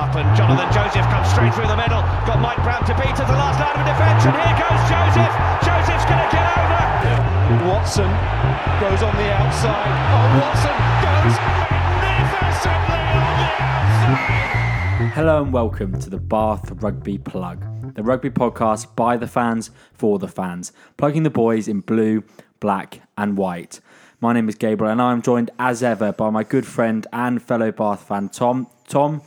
up, and Jonathan Joseph comes straight through the middle. Got Mike Brown to beat at the last line of defence, and here goes Joseph. Joseph's going to get over. Watson goes on the outside. Oh, Watson goes magnificently on the outside. Hello and welcome to the Bath Rugby Plug, the rugby podcast by the fans for the fans, plugging the boys in blue, black, and white. My name is Gabriel, and I'm joined as ever by my good friend and fellow Bath fan, Tom. Tom,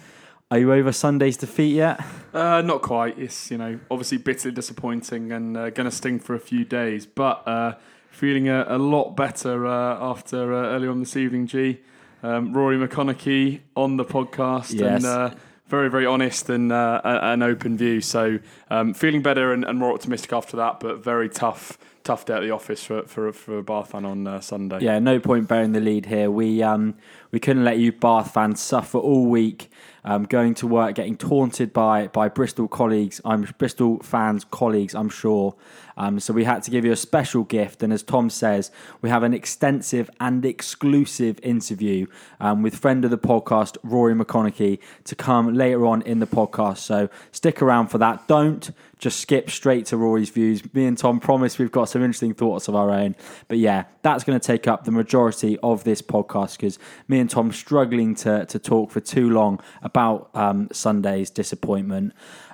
are you over Sunday's defeat yet? Uh, not quite. It's you know obviously bitterly disappointing and uh, going to sting for a few days, but uh, feeling a, a, lot better uh, after uh, earlier on this evening. G, um, Rory McConnochie on the podcast Yes. and uh, very very honest and uh, an open view. So um, feeling better and, and more optimistic after that, but very tough tough day at the office for for for a Bath fan on uh, Sunday. Yeah, no point bearing the lead here. We um we couldn't let you Bath fans suffer all week. Um, going to work, getting taunted by by Bristol colleagues. I'm Bristol fans colleagues. I'm sure. Um, so we had to give you a special gift, and as Tom says, we have an extensive and exclusive interview um, with friend of the podcast Rory McConnochie to come later on in the podcast. So stick around for that. Don't just skip straight to Rory's views. Me and Tom promise we've got some interesting thoughts of our own. But yeah, that's going to take up the majority of this podcast because me and Tom struggling to to talk for too long about um, Sunday's disappointment.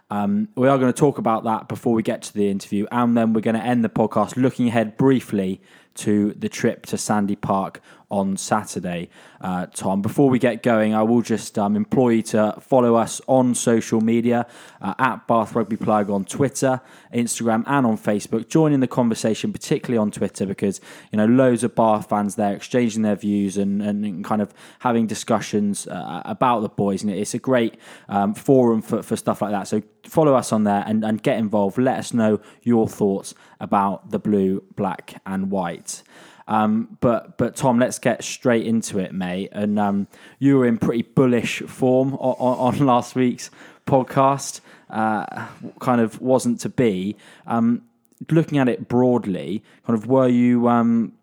Um, we are going to talk about that before we get to the interview, and then we're going to end the podcast looking ahead briefly to the trip to Sandy Park on Saturday. Uh, Tom, before we get going, I will just um, implore you to follow us on social media uh, at Bath Rugby Plug on Twitter, Instagram, and on Facebook. Join in the conversation, particularly on Twitter, because you know loads of Bath fans there exchanging their views and, and kind of having discussions uh, about the boys, and it's a great um, forum for, for stuff like that. So follow us on there and, and get involved. Let us know your thoughts about the blue, black, and white. Um, but but Tom, let's get straight into it, mate. And um, you were in pretty bullish form on, on, last week's podcast. Uh, kind of wasn't to be. Um, looking at it broadly, kind of were you? Um,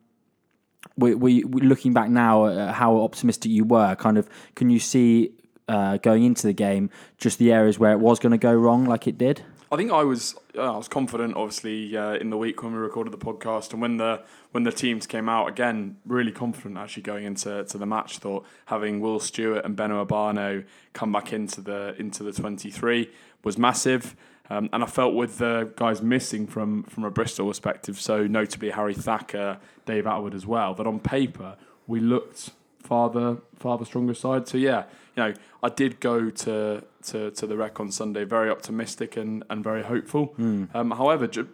were, were you looking back now at how optimistic you were? Kind of, can you see uh, going into the game just the areas where it was going to go wrong, like it did? I think I was I was confident, obviously, uh, in the week when we recorded the podcast, and when the when the teams came out again, really confident actually going into to the match. Thought having Will Stuart and Beno Obano come back into the into the twenty three was massive, um, and I felt with the guys missing from from a Bristol perspective, so notably Harry Thacker, Dave Attwood as well, that on paper we looked farther farther stronger side. So yeah, you know, I did go to to, to the rec on Sunday very optimistic and, and very hopeful. Um, however, ju-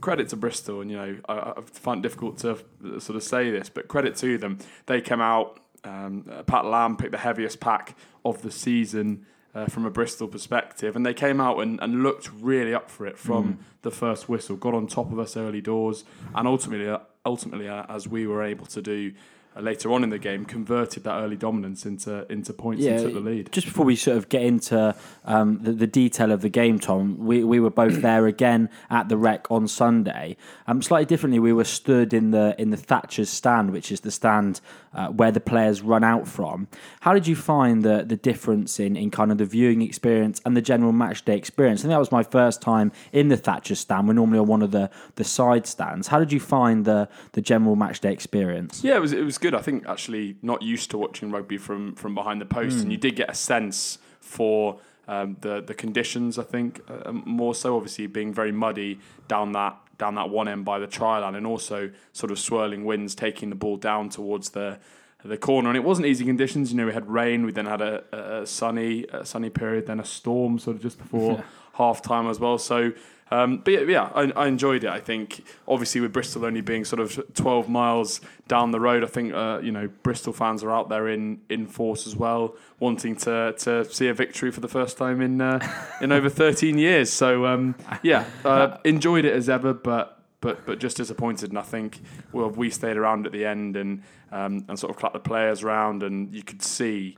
credit to Bristol, and you know, I, I find it difficult to sort of say this, but credit to them. They came out. Um, uh, Pat Lam picked the heaviest pack of the season. Uh, from a Bristol perspective, and they came out and, and looked really up for it from the first whistle. Got on top of us early doors, and ultimately, uh, ultimately, uh, as we were able to do uh, later on in the game, converted that early dominance into into points and took the lead. Just before we sort of get into um, the, the detail of the game, Tom, we, we were both there again at the rec on Sunday. Um, slightly differently, we were stood in the in the Thatcher's stand, which is the stand uh, where the players run out from. How did you find the the difference in, in kind of the viewing experience and the general match day experience? I think that was my first time in the Thatcher's stand. We're normally on one of the, the side stands. How did you find the the general match day experience? Yeah, it was it was good. I think actually not used to watching rugby from from behind the post, and you did get a sense for um, the the conditions. I think uh, more so, obviously being very muddy down that down that one end by the try line, and also sort of swirling winds taking the ball down towards the the corner. And it wasn't easy conditions. You know, we had rain. We then had a, a sunny a sunny period, then a storm, sort of just before half time as well. So. Um, but yeah, yeah I, I enjoyed it. I think obviously with Bristol only being sort of 12 miles down the road, I think uh, you know Bristol fans are out there in, in force as well, wanting to, to see a victory for the first time in uh, in over 13 years. So um, yeah, uh, enjoyed it as ever, but but but just disappointed. And I think well we stayed around at the end and um, and sort of clapped the players around, and you could see.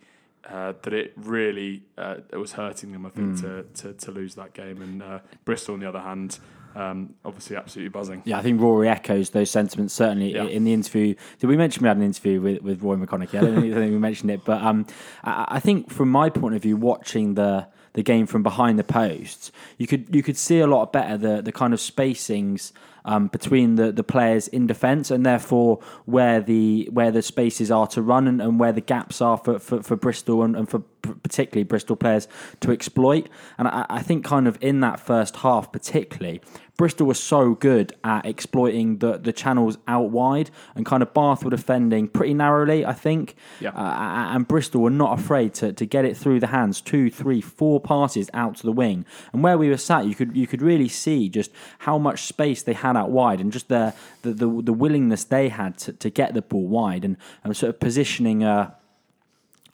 Uh, that it really uh, it was hurting them, I think, to, to, to lose that game. And uh, Bristol, on the other hand, um, obviously absolutely buzzing. Yeah, I think Rory echoes those sentiments certainly Yeah. in the interview. Did we mention we had an interview with, with Roy McConnochie? I don't think I don't think we mentioned it, but um, I, I think from my point of view, watching the the game from behind the posts, you could you could see a lot better the the kind of spacings um, between the, the players in defence and therefore where the where the spaces are to run and, and where the gaps are for, for, for Bristol and, and for particularly Bristol players to exploit. And I, I think kind of in that first half particularly, Bristol was so good at exploiting the, the channels out wide and kind of Bath were defending pretty narrowly, I think. Yeah. Uh, and Bristol were not afraid to, to get it through the hands, two, three, four passes out to the wing. And where we were sat, you could you could really see just how much space they had out wide and just the the, the, the willingness they had to, to get the ball wide and, and sort of positioning uh,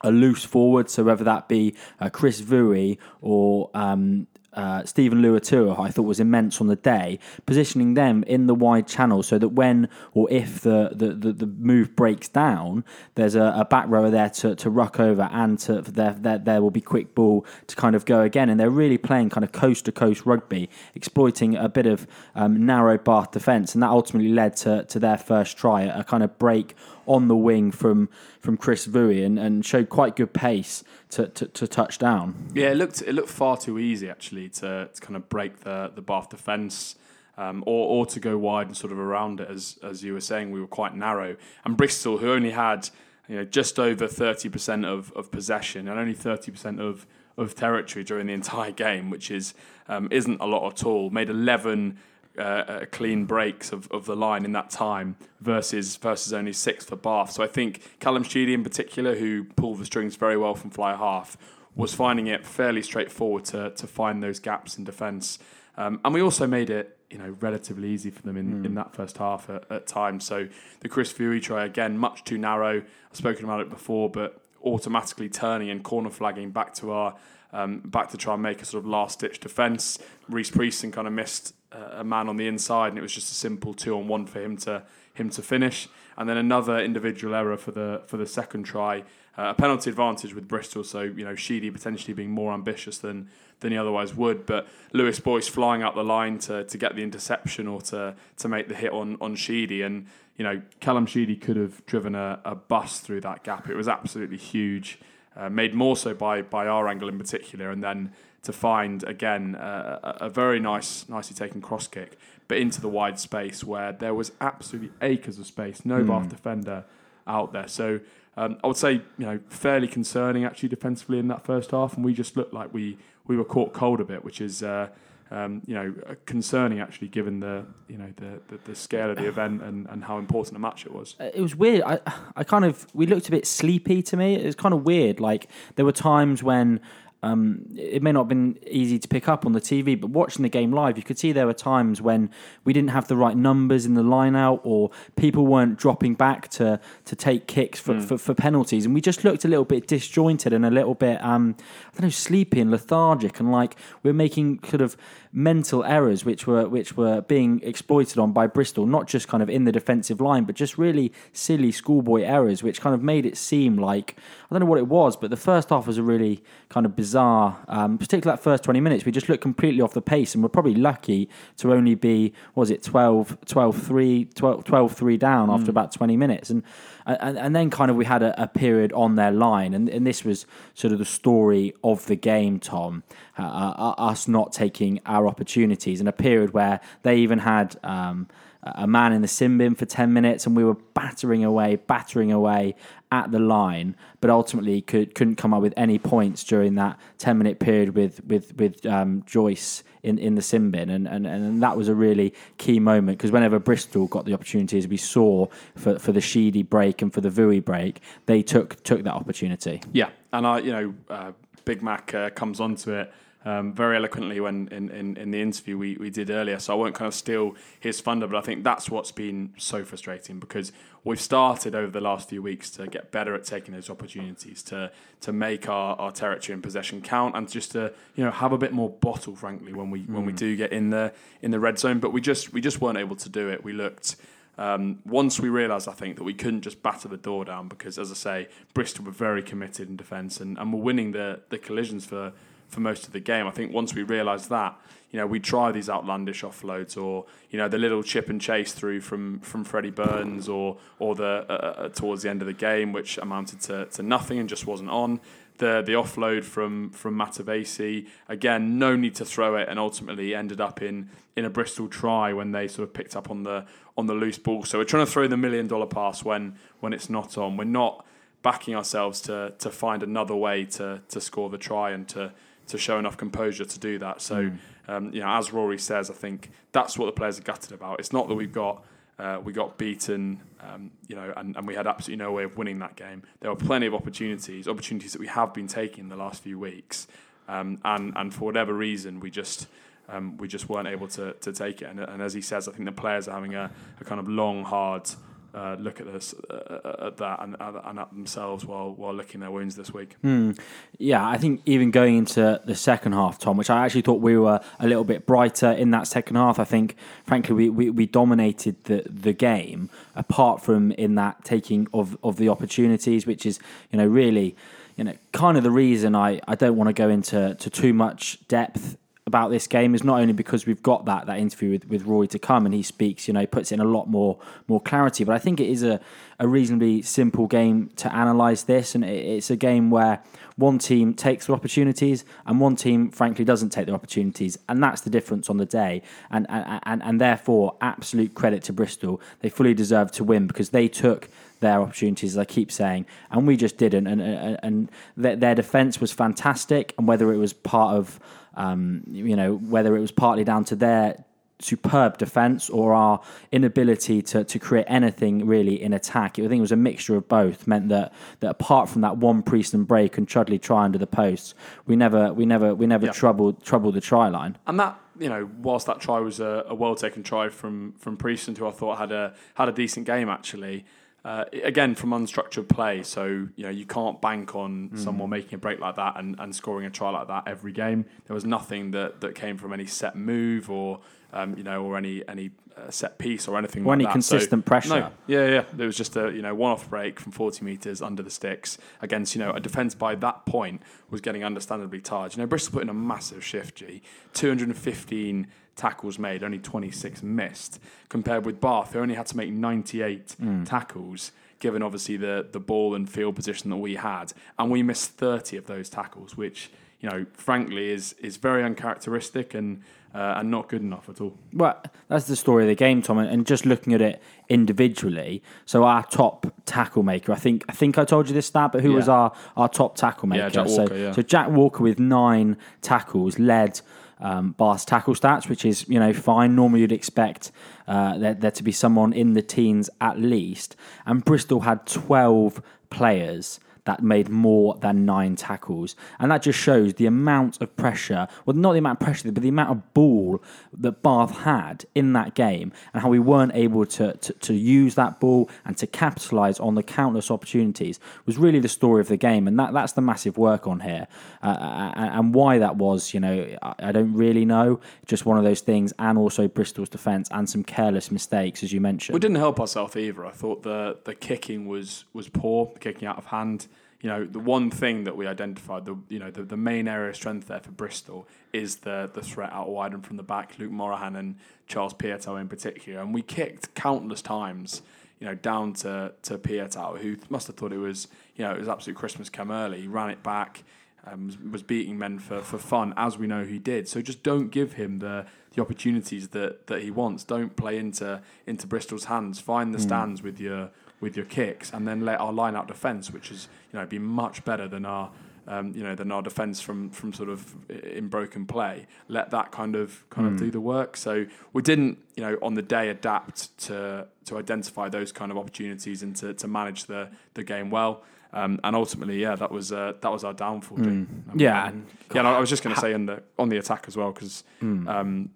a loose forward, so whether that be uh, Chris Vui or um, uh, Steven Luatua, I thought was immense on the day, positioning them in the wide channel so that when or if the, the, the, the move breaks down, there's a, a back rower there to, to ruck over and to, there, there, there will be quick ball to kind of go again. And they're really playing kind of coast to coast rugby, exploiting a bit of um, narrow Bath defence. And that ultimately led to, to their first try, a kind of break on the wing from from Chris Vui and, and showed quite good pace to, to, to touch down. Yeah, it looked it looked far too easy actually to, to kind of break the the Bath defence. Um, or, or to go wide and sort of around it, as as you were saying, we were quite narrow. And Bristol, who only had you know just over thirty percent of, of possession and only thirty percent of, of territory during the entire game, which is um, isn't a lot at all, made eleven uh, uh, clean breaks of, of the line in that time versus versus only six for Bath. So I think Callum Sheedy in particular, who pulled the strings very well from fly half, was finding it fairly straightforward to to find those gaps in defence. Um, and we also made it, you know, relatively easy for them in, in that first half at, at times. So the Chris Vui try again, much too narrow. I've spoken about it before, but automatically turning and corner flagging back to our um, back to try and make a sort of last ditch defence. Rhys Priestland kind of missed uh, a man on the inside, and it was just a simple two on one for him to him to finish. And then another individual error for the for the second try, uh, a penalty advantage with Bristol. So you know Sheedy potentially being more ambitious than than he otherwise would. But Lewis Boyce flying out the line to, to get the interception or to to make the hit on on Sheedy, and you know Callum Sheedy could have driven a, a bus through that gap. It was absolutely huge, uh, made more so by by our angle in particular, and then to find again uh, a, a very nice, nicely taken cross kick, but into the wide space where there was absolutely acres of space, no Bath defender out there. So um, I would say you know fairly concerning actually defensively in that first half, and we just looked like we we were caught cold a bit, which is. Uh, um, you know, uh, concerning actually, given the you know the, the, the scale of the event and, and how important a match it was. it was weird. I, I kind of we looked a bit sleepy to me. It was kind of weird. Like there were times when um, it may not have been easy to pick up on the TV, but watching the game live, you could see there were times when we didn't have the right numbers in the line out, or people weren't dropping back to to take kicks for, for, for penalties, and we just looked a little bit disjointed and a little bit um, I don't know sleepy and lethargic, and like we we're making sort of mental errors which were which were being exploited on by Bristol, not just kind of in the defensive line, but just really silly schoolboy errors, which kind of made it seem like I don't know what it was, but the first half was a really kind of bizarre, um, particularly that first 20 minutes. We just looked completely off the pace, and we're probably lucky to only be, what was it, 12, 12 3, 12, 12 3 down after about 20 minutes. And, and, and then kind of we had a, a period on their line, and, and this was sort of the story of the game, Tom. Uh, uh, us not taking our opportunities, and a period where they even had. Um, a man in the sin bin for 10 minutes and we were battering away, battering away at the line, but ultimately could, couldn't come up with any points during that 10 minute period with, with, with um, Joyce in, in the sin bin. And, and, and that was a really key moment because whenever Bristol got the opportunity, as we saw for, for the Sheedy break and for the Vui break, they took, took that opportunity. Yeah, and I, you know, uh, Big Mac uh, comes onto it um, very eloquently when in, in, in the interview we, we did earlier. So I won't kind of steal his thunder, but I think that's what's been so frustrating because we've started over the last few weeks to get better at taking those opportunities to to make our, our territory and possession count and just to you know have a bit more bottle, frankly, when we when we do get in the in the red zone. But we just we just weren't able to do it. We looked. Um, once we realised, I think, that we couldn't just batter the door down because, as I say, Bristol were very committed in defence and, and were winning the, the collisions for, for most of the game. I think once we realised that, you know, we try these outlandish offloads or you know the little chip and chase through from from Freddie Burns or or the uh, uh, towards the end of the game, which amounted to, to nothing and just wasn't on. The the offload from from Matavesi again, no need to throw it, and ultimately ended up in in a Bristol try when they sort of picked up on the on the loose ball. So we're trying to throw the million dollar pass when when it's not on. We're not backing ourselves to to find another way to to score the try and to to show enough composure to do that. So, mm. um, you know, as Rory says, I think that's what the players are gutted about. It's not that we've got uh, we got beaten, um, you know, and, and we had absolutely no way of winning that game. There were plenty of opportunities, opportunities that we have been taking in the last few weeks, um, and and for whatever reason, we just. Um, we just weren't able to, to take it, and, and as he says, I think the players are having a, a kind of long, hard uh, look at this uh, at that and, and at themselves while while licking their wounds this week. Mm. Yeah, I think even going into the second half, Tom, which I actually thought we were a little bit brighter in that second half. I think, frankly, we, we, we dominated the the game apart from in that taking of of the opportunities, which is you know really you know kind of the reason I I don't want to go into to too much depth about this game is not only because we've got that that interview with, with Roy to come and he speaks, you know, puts in a lot more more clarity. But I think it is a, a reasonably simple game to analyse this, and it, it's a game where one team takes the opportunities and one team, frankly, doesn't take the opportunities, and that's the difference on the day. And and and, and therefore, absolute credit to Bristol. They fully deserve to win because they took their opportunities, as I keep saying, and we just didn't. And and, and their defence was fantastic, and whether it was part of um, you know, whether it was partly down to their superb defence or our inability to, to create anything really in attack. I think it was a mixture of both. Meant that that apart from that one Priestland break and Chudley try under the post, we never we never we never troubled troubled the try line. And that you know, whilst that try was a, a well taken try from from Priestland, who I thought had a had a decent game actually. Uh, again, from unstructured play, so you know you can't bank on mm. someone making a break like that and, and scoring a try like that every game. There was nothing that, that came from any set move or um, you know or any any uh, set piece or anything or like any that. consistent so, pressure. No, yeah, yeah. There was just a you know one off break from forty meters under the sticks against you know a defence by that point was getting understandably tired. You know Bristol put in a massive shift. G two hundred and fifteen tackles made, only 26 missed, compared with Bath, who only had to make 98 mm. tackles, given obviously the, the ball and field position that we had. And we missed 30 of those tackles, which, you know, frankly is, is very uncharacteristic and, uh, and not good enough at all. Well, that's the story of the game, Tom. And just looking at it individually, so our top tackle maker, I think I think I told you this stat, but who yeah. was our, our top tackle maker? Yeah, Jack Walker, so, yeah. so Jack Walker with nine tackles led um, tackle stats, which is you know fine. Normally you'd expect uh, there, there to be someone in the teens at least, and Bristol had twelve players that made more than nine tackles. And that just shows the amount of pressure, well, not the amount of pressure, but the amount of ball that Bath had in that game and how we weren't able to, to, to use that ball and to capitalise on the countless opportunities was really the story of the game. And that, that's the massive work on here. Uh, uh and why that was, you know, I, I don't really know. Just one of those things. And also Bristol's defence and some careless mistakes, as you mentioned. We didn't help ourselves either. I thought the, the kicking was, was poor, the kicking out of hand you know, the one thing that we identified, the you know, the, the main area of strength there for Bristol is the the threat out wide and from the back, Luke Morahan and Charles Piutau in particular. And we kicked countless times, you know, down to to Piutau, who must have thought it was, you know, it was absolute Christmas come early. He ran it back, um, was, was beating men for, for fun, as we know he did. So just don't give him the the opportunities that, that he wants. Don't play into into Bristol's hands. Find the mm. stands with your with your kicks, and then let our line out defence, which is you know be much better than our um, you know than our defence from from sort of in broken play. Let that kind of kind mm. of hmm. do the work. So we didn't you know on the day adapt to to identify those kind of opportunities and to, to manage the the game well. Um, and ultimately, yeah, that was uh, that was our downfall. Mm. yeah, yeah. I was just going to say on the on the attack as well because mm. um,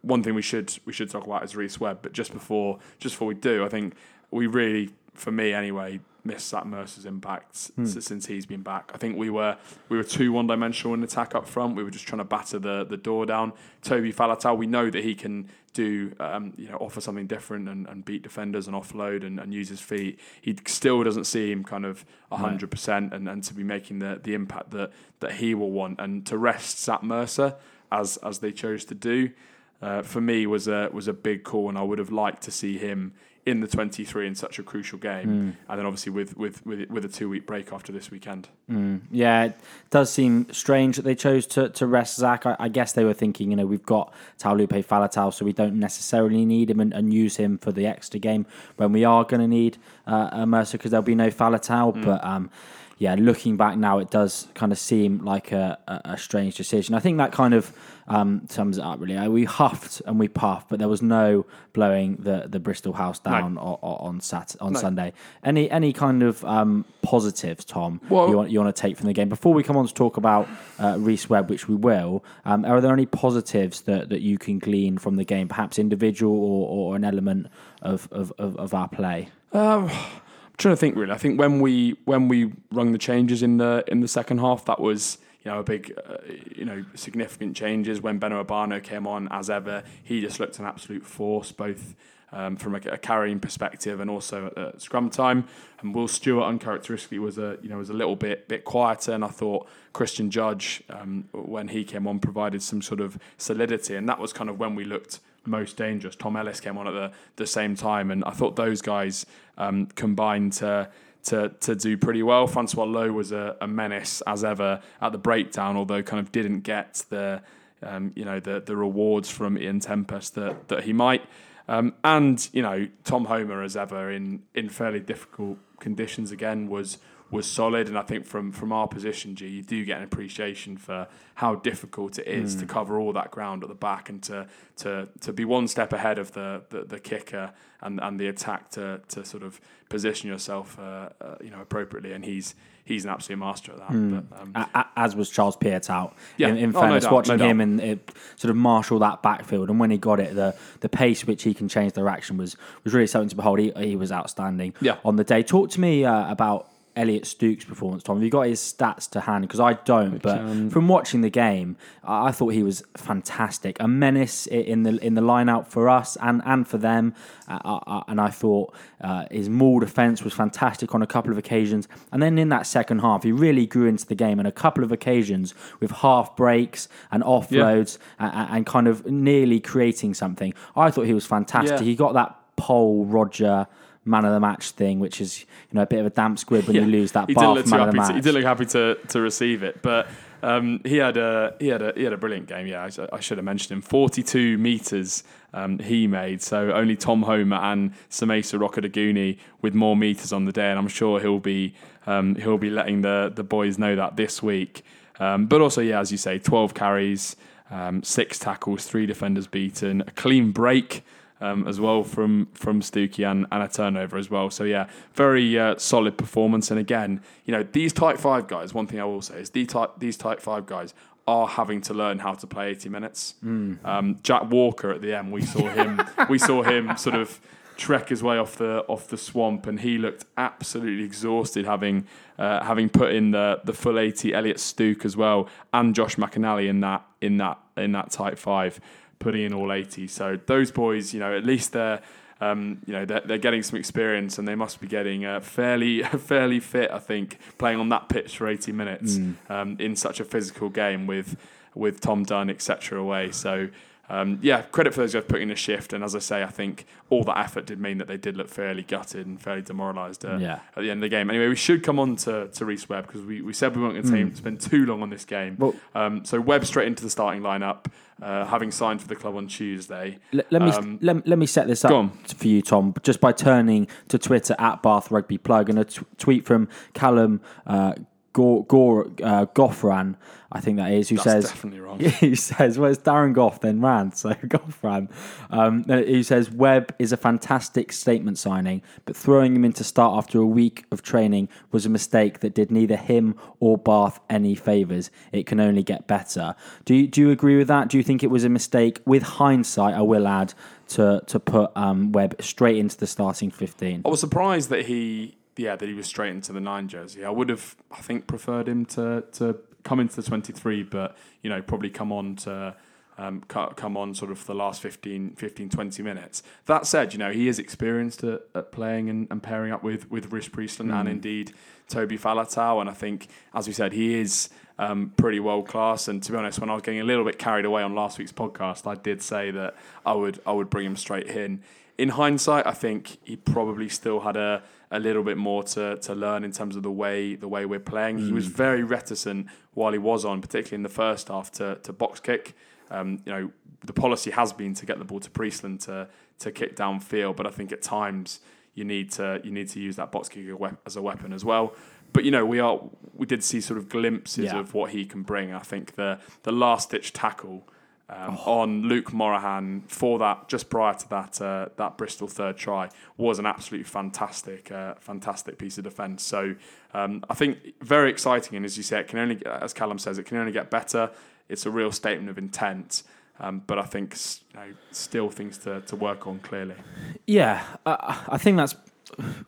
one thing we should we should talk about is Rhys Webb. But just before just before we do, I think we really, for me anyway, missed Zach Mercer's impact s- since he's been back. I think we were we were too one dimensional in attack up front. We were just trying to batter the the door down. Toby Faletau, we know that he can do um, you know offer something different and, and beat defenders and offload and, and use his feet. He still doesn't seem kind of hundred percent and, and to be making the the impact that that he will want and to rest Zach Mercer as as they chose to do. Uh, for me was a was a big call, and I would have liked to see him in the 23 in such a crucial game, and then obviously with with with, with a two week break after this weekend. Yeah, it does seem strange that they chose to, to rest Zach. I, I guess they were thinking, you know, we've got Taulupe Faletau, so we don't necessarily need him and, and use him for the extra game when we are going to need uh, a Mercer because there'll be no Faletau. But um, yeah, looking back now, it does kind of seem like a, a, a strange decision. I think that kind of um, sums it up, really. Uh, We huffed and we puffed, but there was no blowing the, the Bristol house down o- o- on Sat on No. Sunday. Any any kind of um, positives, Tom, Well- you want you want to take from the game before we come on to talk about uh, Rhys Webb, which we will. Um, are there any positives that, that you can glean from the game, perhaps individual or, or an element of, of, of, of our play? Trying to think really. I think when we when we rung the changes in the in the second half, that was you know a big uh, you know significant changes. When Beno Obano came on as ever, he just looked an absolute force, both. Um, from a, a carrying perspective and also at, at scrum time, and Will Stuart uncharacteristically was a you know was a little bit bit quieter, and I thought Christian Judge um, when he came on provided some sort of solidity, and that was kind of when we looked most dangerous. Tom Ellis came on at the, the same time, and I thought those guys um, combined to, to to do pretty well. Francois Louw was a, a menace as ever at the breakdown, although kind of didn't get the um, you know the the rewards from Ian Tempest that that he might. Um, and you know Tom Homer as ever in in fairly difficult conditions again was was solid, and I think from from our position, G, you do get an appreciation for how difficult it is to cover all that ground at the back and to to to be one step ahead of the the, the kicker and, and the attack to to sort of position yourself uh, uh, you know appropriately, and he's he's an absolute master at that. But, um, As was Charles Piutau. Yeah. In, in Oh, no doubt, watching no him and it, sort of marshal that backfield, and when he got it, the the pace which he can change direction was was really something to behold. He, he was outstanding Yeah. on the day. Talk to me uh, about Elliott Stooke's performance, Tom. Have you got his stats to hand? Because I don't. But from watching the game, I, I thought he was fantastic. A menace in the in the line out for us and and for them. Uh, uh, and I thought uh, his maul defence was fantastic on a couple of occasions. And then in that second half, he really grew into the game on a couple of occasions with half breaks and offloads and, and kind of nearly creating something. I thought he was fantastic. Yeah. He got that Pol Roger man of the match thing, which is you know a bit of a damp squib when you lose that he bar didn't for look man of the happy. To, he didn't look happy to, to receive it, but um, he had a he had a he had a brilliant game. Yeah, I, I should have mentioned him. Forty two meters um, he made. So only Tom Homer and Semesa Rokoduguni with more meters on the day, and I'm sure he'll be um, he'll be letting the the boys know that this week. Um, but also, yeah, as you say, twelve carries, um, six tackles, three defenders beaten, a clean break um, as well from from Stuckey and, and a turnover as well. So yeah, very uh, solid performance. And again, you know these tight five guys. One thing I will say is these type these tight five guys are having to learn how to play 80 minutes. Um, Jack Walker at the end, we saw him. we saw him sort of trek his way off the off the swamp, and he looked absolutely exhausted, having uh, having put in the the full 80. Elliott Stooke as well, and Josh McNally in that in that in that tight five putting in all 80. So those boys, you know, at least they're, um, you know, they're, they're getting some experience and they must be getting uh, fairly, fairly fit. I think playing on that pitch for 80 minutes um, in such a physical game with with Tom Dunn, etc. away. So. Um, yeah, credit for those guys putting in a shift, and as I say, I think all that effort did mean that they did look fairly gutted and fairly demoralised uh, Yeah. at the end of the game. Anyway, we should come on to, to Rhys Webb because we, we said we weren't going to spend too long on this game. Well- um, so Webb straight into the starting lineup, uh, having signed for the club on Tuesday. Let, let me Um, let, let me set this up for you, Tom, just by turning to Twitter at Bath Rugby Plug and a t- tweet from Callum uh, Gore, Gore uh, Goffran, I think that is, who That's says definitely wrong. he says, well, it's Darren Goff, then Rand, so Goffran. Um, he says, Webb is a fantastic statement signing, but throwing him into start after a week of training was a mistake that did neither him or Bath any favours. It can only get better. Do you, do you agree with that? Do you think it was a mistake, with hindsight, I will add, to, to put um, Webb straight into the starting 15? I was surprised that he yeah, that he was straight into the nine jersey. I would have, I think, preferred him to to come into the twenty three, but you know, probably come on to. Um, come on sort of for the last 15, 15, 20 minutes. That said, you know, he is experienced at, at playing and, and, pairing up with, with Rhys Priestland mm. and indeed Toby Faletau. And I think, as we said, he is um, pretty world class. And to be honest, when I was getting a little bit carried away on last week's podcast, I did say that I would I would bring him straight in. In hindsight, I think he probably still had a, a little bit more to, to learn in terms of the way the way we're playing. Mm. He was mm. very reticent while he was on, particularly in the first half, to, to box kick. Um, you know, the policy has been to get the ball to Priestland to to kick downfield, but I think at times you need to you need to use that box kick as a weapon as well. But you know, we are we did see sort of glimpses yeah. of what he can bring. I think the the last ditch tackle um, oh. on Luke Morahan for that just prior to that uh, that Bristol third try was an absolutely fantastic uh, fantastic piece of defence. So um, I think very exciting, and as you say, it can only as Callum says, it can only get better. It's a real statement of intent. Um, but I think you know, still things to, to work on clearly. Yeah, uh, I think that's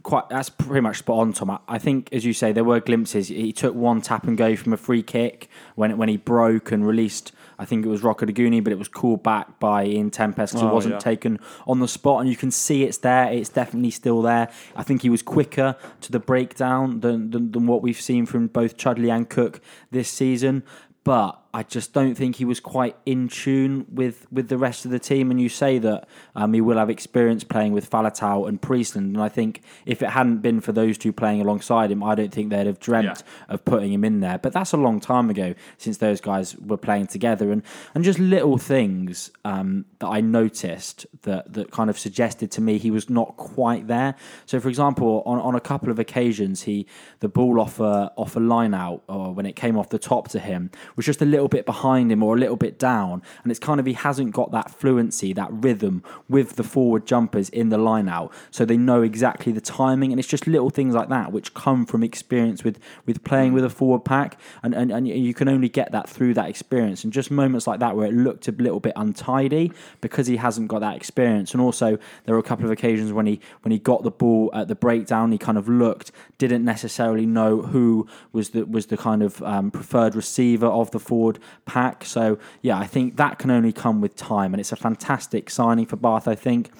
quite that's pretty much spot on, Tom. I think, as you say, there were glimpses. He took one tap and go from a free kick when when he broke and released. I think it was Rokoduguni, but it was called back by Ian Tempest because oh, it wasn't yeah. taken on the spot, and you can see it's there. It's definitely still there. I think he was quicker to the breakdown than than, than what we've seen from both Chudley and Cook this season, but I just don't think he was quite in tune with, with the rest of the team. And you say that um, he will have experience playing with Faletau and Priestland. And I think if it hadn't been for those two playing alongside him, I don't think they'd have dreamt yeah. of putting him in there. But that's a long time ago since those guys were playing together. And, and just little things um, that I noticed that, that kind of suggested to me he was not quite there. So, for example, on, on a couple of occasions, he the ball off a, off a line out, or when it came off the top to him, was just a little little bit behind him or a little bit down. And it's kind of he hasn't got that fluency, that rhythm with the forward jumpers in the line out. So they know exactly the timing. And it's just little things like that which come from experience with, with playing with a forward pack. And, and, and you can only get that through that experience. And just moments like that where it looked a little bit untidy because he hasn't got that experience. And also there were a couple of occasions when he when he got the ball at the breakdown, he kind of looked, didn't necessarily know who was the was the kind of um, preferred receiver of the forward forward pack. So, yeah, I think that can only come with time. And it's a fantastic signing for Bath, I think.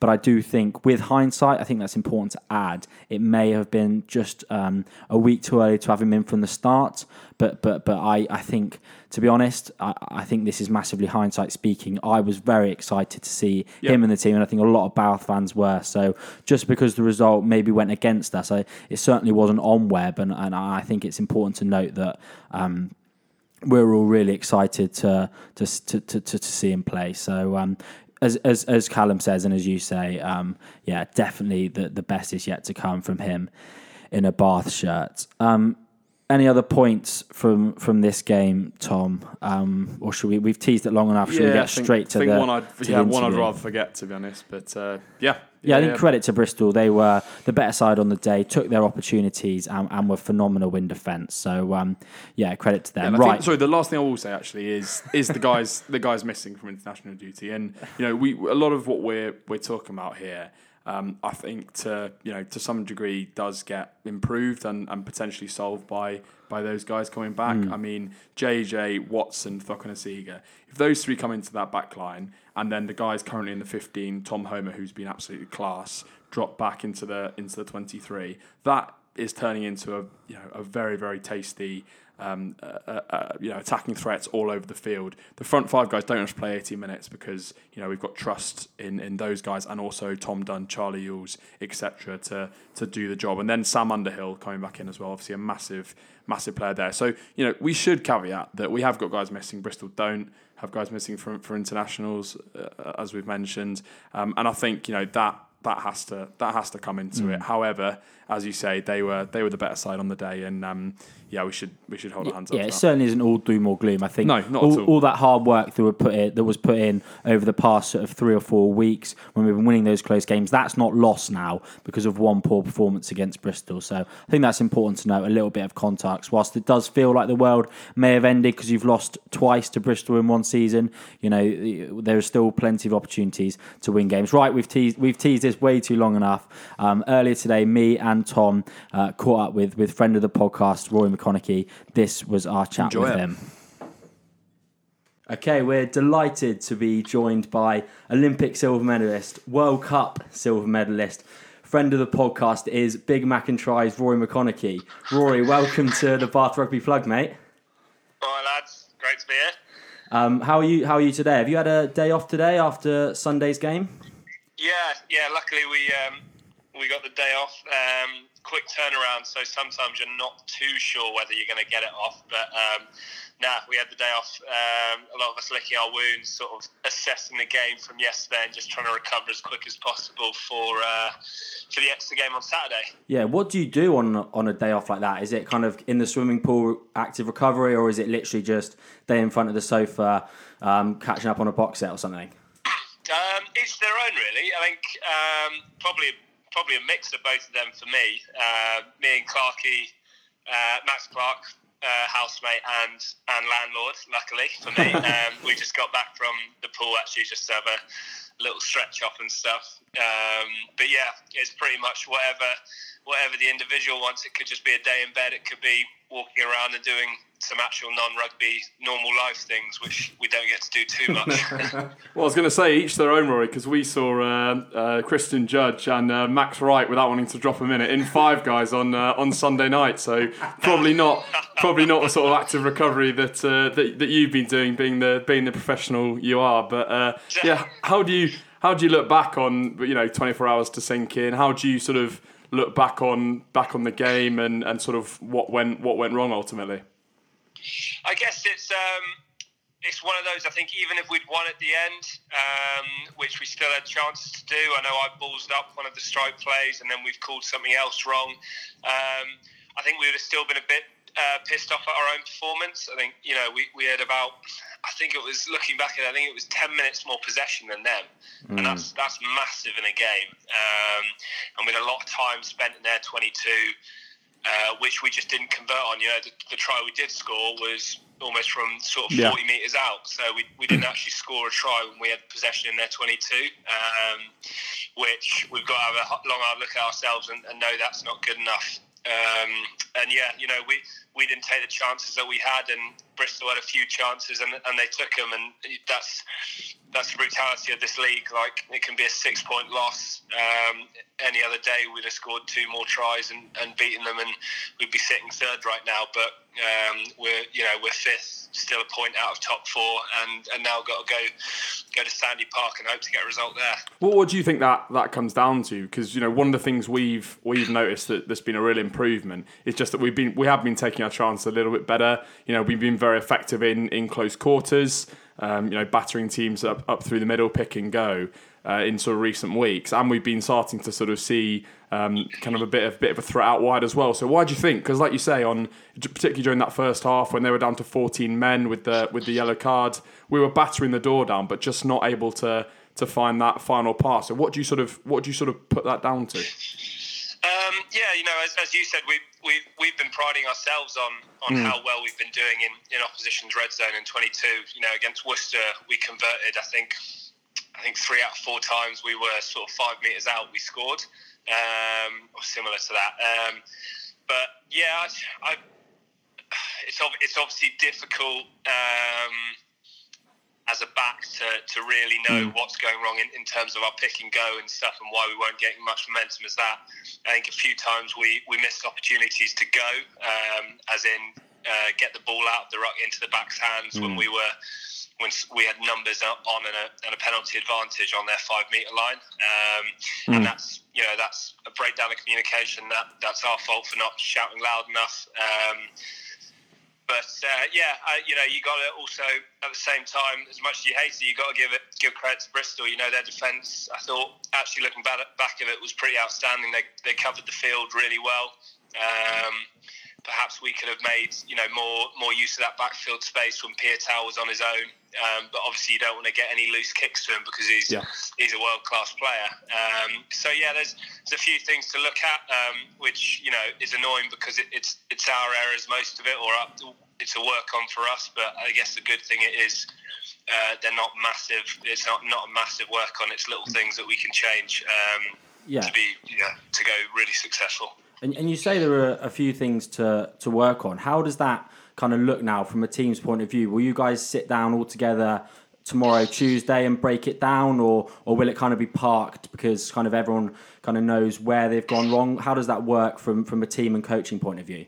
But I do think, with hindsight, I think that's important to add. It may have been just um, a week too early to have him in from the start. But but but I, I think, to be honest, I, I think this is massively hindsight speaking. I was very excited to see yep. him in the team, and I think a lot of Bath fans were. So just because the result maybe went against us, I, it certainly wasn't on Webb. And, and I think it's important to note that. Um, we're all really excited to to to to, to see him play. So um, as as as Callum says, and as you say, um, yeah, definitely the the best is yet to come from him in a Bath shirt. Um, any other points from from this game, Tom? Um, or should we? We've teased it long enough. Should yeah, we get think, straight to think the? One I'd, yeah, one I'd rather forget, to be honest. But uh, yeah, yeah, I think credit to Bristol. They were the better side on the day, took their opportunities, and, and were phenomenal in defence. So um, yeah, credit to them. Yeah, right. Think, sorry, the last thing I will say actually is is the guys the guys missing from international duty, and you know we a lot of what we're we're talking about here um, I think to you know to some degree does get improved and, and potentially solved by by those guys coming back. Mm. I mean, JJ, Watson, Cokanasiga, if those three come into that back line and then the guys currently in the 15, Tom Homer, who's been absolutely class, drop back into the into the 23, that is turning into a you know a very very tasty um, uh, uh, uh, you know, attacking threats all over the field. The front five guys don't have to play 80 minutes because you know we've got trust in, in those guys and also Tom Dunn, Charlie Ewels, etc. to to do the job. And then Sam Underhill coming back in as well. Obviously a massive massive player there. So you know we should caveat that we have got guys missing. Bristol don't have guys missing for for internationals uh, as we've mentioned. Um, and I think you know that that has to that has to come into mm. it. However, as you say, they were they were the better side on the day, and um, yeah, we should we should hold our hands yeah, up. Yeah, it certainly isn't all doom or gloom. I think no, not all, all. all that hard work that was put in, that was put in over the past sort of three or four weeks when we've been winning those close games. That's not lost now because of one poor performance against Bristol. So I think that's important to note. A little bit of context. Whilst it does feel like the world may have ended because you've lost twice to Bristol in one season, you know there are still plenty of opportunities to win games. Right, we've teased we've teased this way too long enough. Um, earlier today, me and Tom uh, caught up with with friend of the podcast, Roy. Rory McConnochie. This was our chat Enjoy with it. him. Okay, we're delighted to be joined by Olympic silver medalist, World Cup silver medalist. Friend of the podcast is Big Mac and Tries, Rory McConaughey. Rory, welcome to the Bath Rugby Plug, mate. All right, lads. Great to be here. Um, how are you? How are you today? Have you had a day off today after Sunday's game? Yeah, yeah. Luckily, we um, we got the day off. Um, quick turnaround, so sometimes you're not too sure whether you're going to get it off. But um, nah, we had the day off. Um, a lot of us licking our wounds, sort of assessing the game from yesterday, and just trying to recover as quick as possible for uh, for the extra game on Saturday. Yeah. What do you do on on a day off like that? Is it kind of in the swimming pool, active recovery, or is it literally just day in front of the sofa, um, catching up on a box set or something? Um, it's their own, really. I think um, probably probably a mix of both of them for me. Uh, me and Clarky, uh, Max Clark, uh, housemate and and landlord. Luckily for me, um, we just got back from the pool actually just to have a little stretch off and stuff. Um, but yeah, it's pretty much whatever whatever the individual wants. It could just be a day in bed. It could be walking around and doing some actual non-rugby normal life things, which we don't get to do too much. Well, I was going to say each their own, Rory, because we saw uh, uh, Christian Judge and uh, Max Wright, without wanting to drop a minute, in Five Guys on uh, on Sunday night. So probably not probably not the sort of active recovery that uh, that, that you've been doing, being the being the professional you are. But uh, yeah, how do you how do you look back on you know 24 hours to sink in? How do you sort of look back on back on the game and, and sort of what went what went wrong ultimately? I guess it's um, it's one of those. I think even if we'd won at the end, um, which we still had chances to do. I know I ballsed up one of the strike plays, and then we've called something else wrong. Um, I think we would have still been a bit uh, pissed off at our own performance. I think you know we, we had about. I think it was looking back at. it, I think it was ten minutes more possession than them, and that's that's massive in a game. Um, and we had a lot of time spent in their twenty-two uh, which we just didn't convert on. You know, the, the try we did score was almost from sort of Yeah. 40 metres out. So we, we didn't actually score a try when we had possession in their 22, um, which we've got to have a long hard look at ourselves and, and know that's not good enough. Um, and yeah, you know, we, we didn't take the chances that we had, and Bristol had a few chances, and, and they took them, and that's that's the brutality of this league. Like it can be a six point loss. Um, any other day, we'd have scored two more tries and, and beaten them, and we'd be sitting third right now. But um, we're you know we're fifth, still a point out of top four, and, and now got to go go to Sandy Park and hope to get a result there. What, what do you think that, that comes down to? Because you know one of the things we've we've noticed that there's been a real improvement is just that we've been we have been taking our chance a little bit better. You know we've been very effective in in close quarters. Um, you know battering teams up up through the middle, pick and go. Uh, in sort of recent weeks, and we've been starting to sort of see um, kind of a bit of bit of a threat out wide as well. So why do you think? Because like you say, on particularly during that first half when they were down to 14 men with the with the yellow card, we were battering the door down, but just not able to to find that final pass. So what do you sort of what do you sort of put that down to? Um, yeah, you know, as, as you said, we, we, we've been priding ourselves on, on how well we've been doing in, in opposition's red zone in 22. You know, against Worcester, we converted, I think, I think three out of four times we were sort of five metres out, we scored, um, or similar to that. Um, but yeah, I, I, it's, it's obviously difficult. Um, as a back to, to really know what's going wrong in, in terms of our pick and go and stuff and why we weren't getting much momentum as that. I think a few times we, we missed opportunities to go, um, as in uh, get the ball out of the ruck into the back's hands when we were when we had numbers on and a, and a penalty advantage on their five metre line, um, and that's you know that's a breakdown of communication. That that's our fault for not shouting loud enough. Um, but uh, yeah, I, you know, you got to also at the same time, as much as you hate it, you got to give it give credit to Bristol. You know, their defence. I thought actually looking back at, back of it was pretty outstanding. They they covered the field really well. Um, perhaps we could have made you know more more use of that backfield space when Piutau was on his own. Um, but obviously, you don't want to get any loose kicks to him because he's Yeah. he's a world class player. Um, so yeah, there's there's a few things to look at, um, which you know is annoying because it, it's it's our errors most of it, or up, it's a work on for us. But I guess the good thing it is uh, they're not massive. It's not not a massive work on. It's little things that we can change um, Yeah. to be yeah, to go really successful. And, and you say there are a few things to, to work on. How does that kind of look now from a team's point of view? Will you guys sit down all together tomorrow, Tuesday, and break it down, or or will it kind of be parked because kind of everyone kind of knows where they've gone wrong? How does that work from from a team and coaching point of view?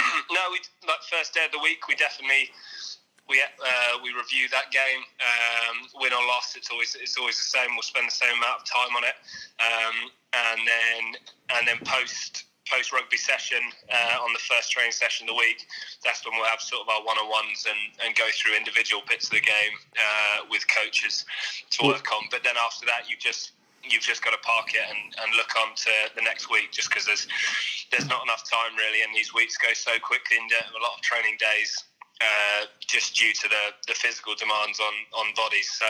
No, we like first day of the week. We definitely we uh, we review that game, um, win or loss. It's always it's always the same. We'll spend the same amount of time on it, um, and then and then post post rugby session uh, on the first training session of the week. That's when we'll have sort of our one on ones and, and go through individual bits of the game uh, with coaches to work on. But then after that, you just you've just got to park it and, and look on to the next week just because there's there's not enough time really and these weeks go so quickly and a lot of training days uh, just due to the, the physical demands on, on bodies so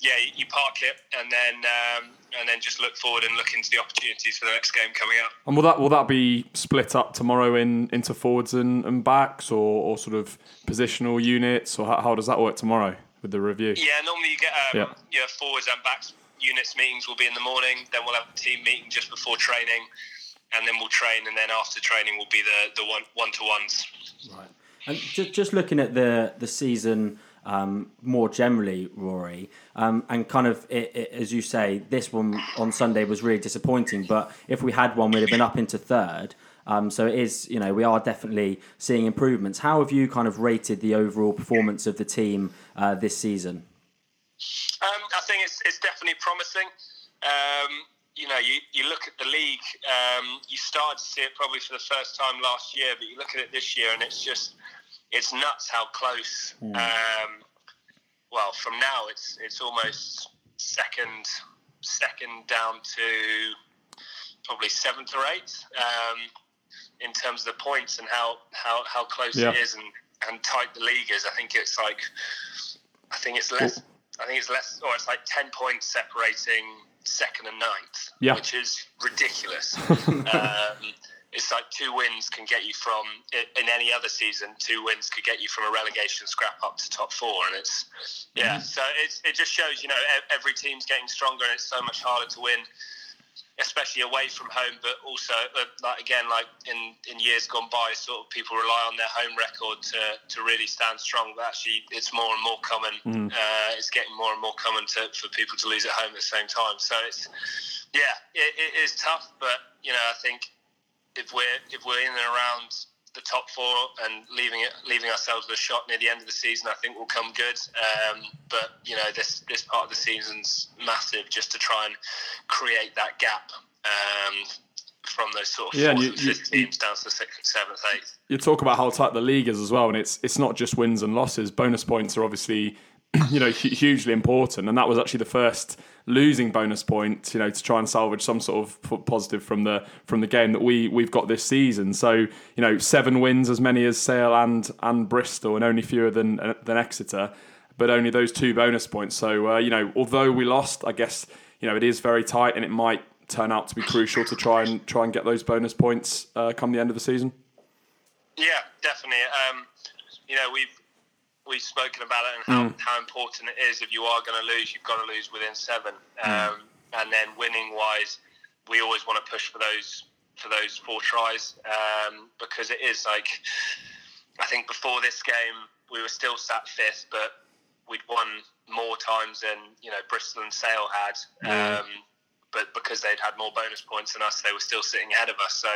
yeah you park it and then um, and then just look forward and look into the opportunities for the next game coming up And will that will that be split up tomorrow in into forwards and, and backs or, or sort of positional units or how, how does that work tomorrow with the review? Yeah, normally you get um, Yeah. your forwards and backs units meetings will be in the morning. Then we'll have a team meeting just before training, and then we'll train. And then after training will be the the one one to ones. Right. And just, just looking at the the season um, more generally, Rory, um, and kind of it, it, as you say, this one on Sunday was really disappointing. But if we had one, we'd have been up into third. Um, so it is, you know, we are definitely seeing improvements. How have you kind of rated the overall performance of the team uh, this season? Um, I think it's it's definitely promising. Um, you know, you, you look at the league. Um, you started to see it probably for the first time last year, but you look at it this year, and it's just it's nuts how close. Um, well, from now it's it's almost second second down to probably seventh or eighth um, in terms of the points and how how, how close Yeah. it is and, and tight the league is. I think it's like I think it's less. I think it's less, or it's like ten points separating second and ninth, Yeah. which is ridiculous. um, it's like two wins can get you from in any other season. Two wins could get you from a relegation scrap up to top four, and it's yeah. So it's, it just shows you know every team's getting stronger, and it's so much harder to win especially away from home, but also uh, like again, like in, in years gone by, sort of people rely on their home record to, to really stand strong. But actually, it's more and more common. Uh, it's getting more and more common to, for people to lose at home at the same time. So it's yeah, it, it is tough, but you know, I think if we're if we're in and around the top four and leaving it leaving ourselves with a shot near the end of the season, I think will come good. Um, but you know, this this part of the season's massive just to try and create that gap um, from those sort of Yeah, fourth you- and you- fifth teams down to the sixth and seventh, eighth. you talk about how tight the league is as well, and it's it's not just wins and losses. Bonus points are obviously, you know, hugely important, and that was actually the first losing bonus points, you know, to try and salvage some sort of positive from the from the game that we we've got this season. So you know, seven wins, as many as Sale and and Bristol, and only fewer than than Exeter, but only those two bonus points. So uh, you know, although we lost, I guess you know it is very tight, and it might turn out to be crucial to try and try and get those bonus points uh, come the end of the season. Yeah, definitely. Um, you know, we've we've spoken about it and how, Mm. how important it is. If you are going to lose, you've got to lose within seven. Mm. Um, and then winning wise, we always want to push for those for those four tries um, because it is like I think before this game we were still sat fifth, but we'd won more times than you know Bristol and Sale had. Um, but because they'd had more bonus points than us, they were still sitting ahead of us. So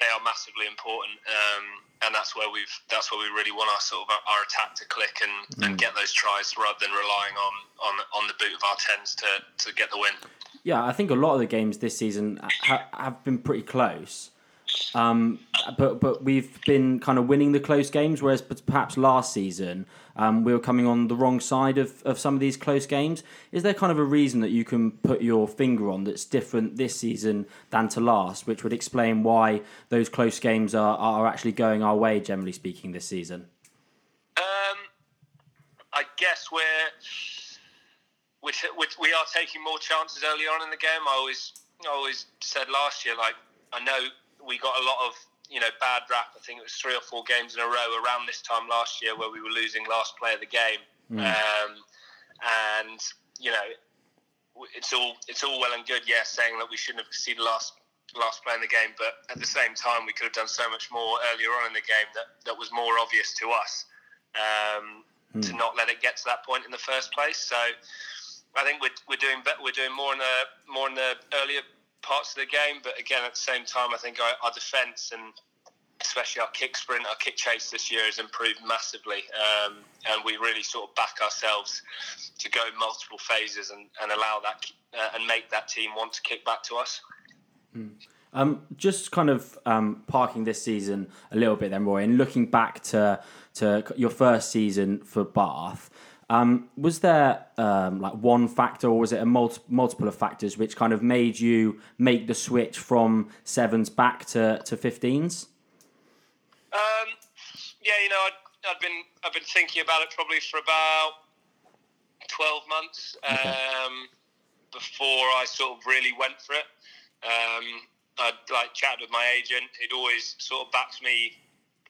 they are massively important, um, and that's where we've that's where we really want our sort of our, attack to click and, and get those tries rather than relying on on on the boot of our tens to to get the win. Yeah, I think a lot of the games this season ha- have been pretty close. Um, but but we've been kind of winning the close games, whereas perhaps last season um, we were coming on the wrong side of, of some of these close games. Is there kind of a reason that you can put your finger on that's different this season than to last, which would explain why those close games are, are actually going our way, generally speaking, this season? Um, I guess we're which we are taking more chances early on in the game. I always I always said last year, like I know we got a lot of you know bad rap. I think it was three or four games in a row around this time last year where we were losing last play of the game. Um, and you know, it's all it's all well and good, yeah, saying that we shouldn't have conceded last last play in the game, but at the same time, we could have done so much more earlier on in the game that, that was more obvious to us um, hmm. to not let it get to that point in the first place. So I think we're, we're doing better. We're doing more in the more in the earlier parts of the game, but again, at the same time, I think our, our defence and especially our kick sprint, our kick chase this year has improved massively, um, and we really sort of back ourselves to go multiple phases and, and allow that uh, and make that team want to kick back to us. Mm. Um, just kind of um, parking this season a little bit, then Roy, and looking back to to your first season for Bath. Um, was there um, like one factor, or was it a multi- multiple of factors which kind of made you make the switch from sevens back to to 15s? Um, yeah, you know, i had been I've been thinking about it probably for about twelve months okay. Um, before I sort of really went for it. Um, I'd like chatted with my agent. He'd always sort of backed me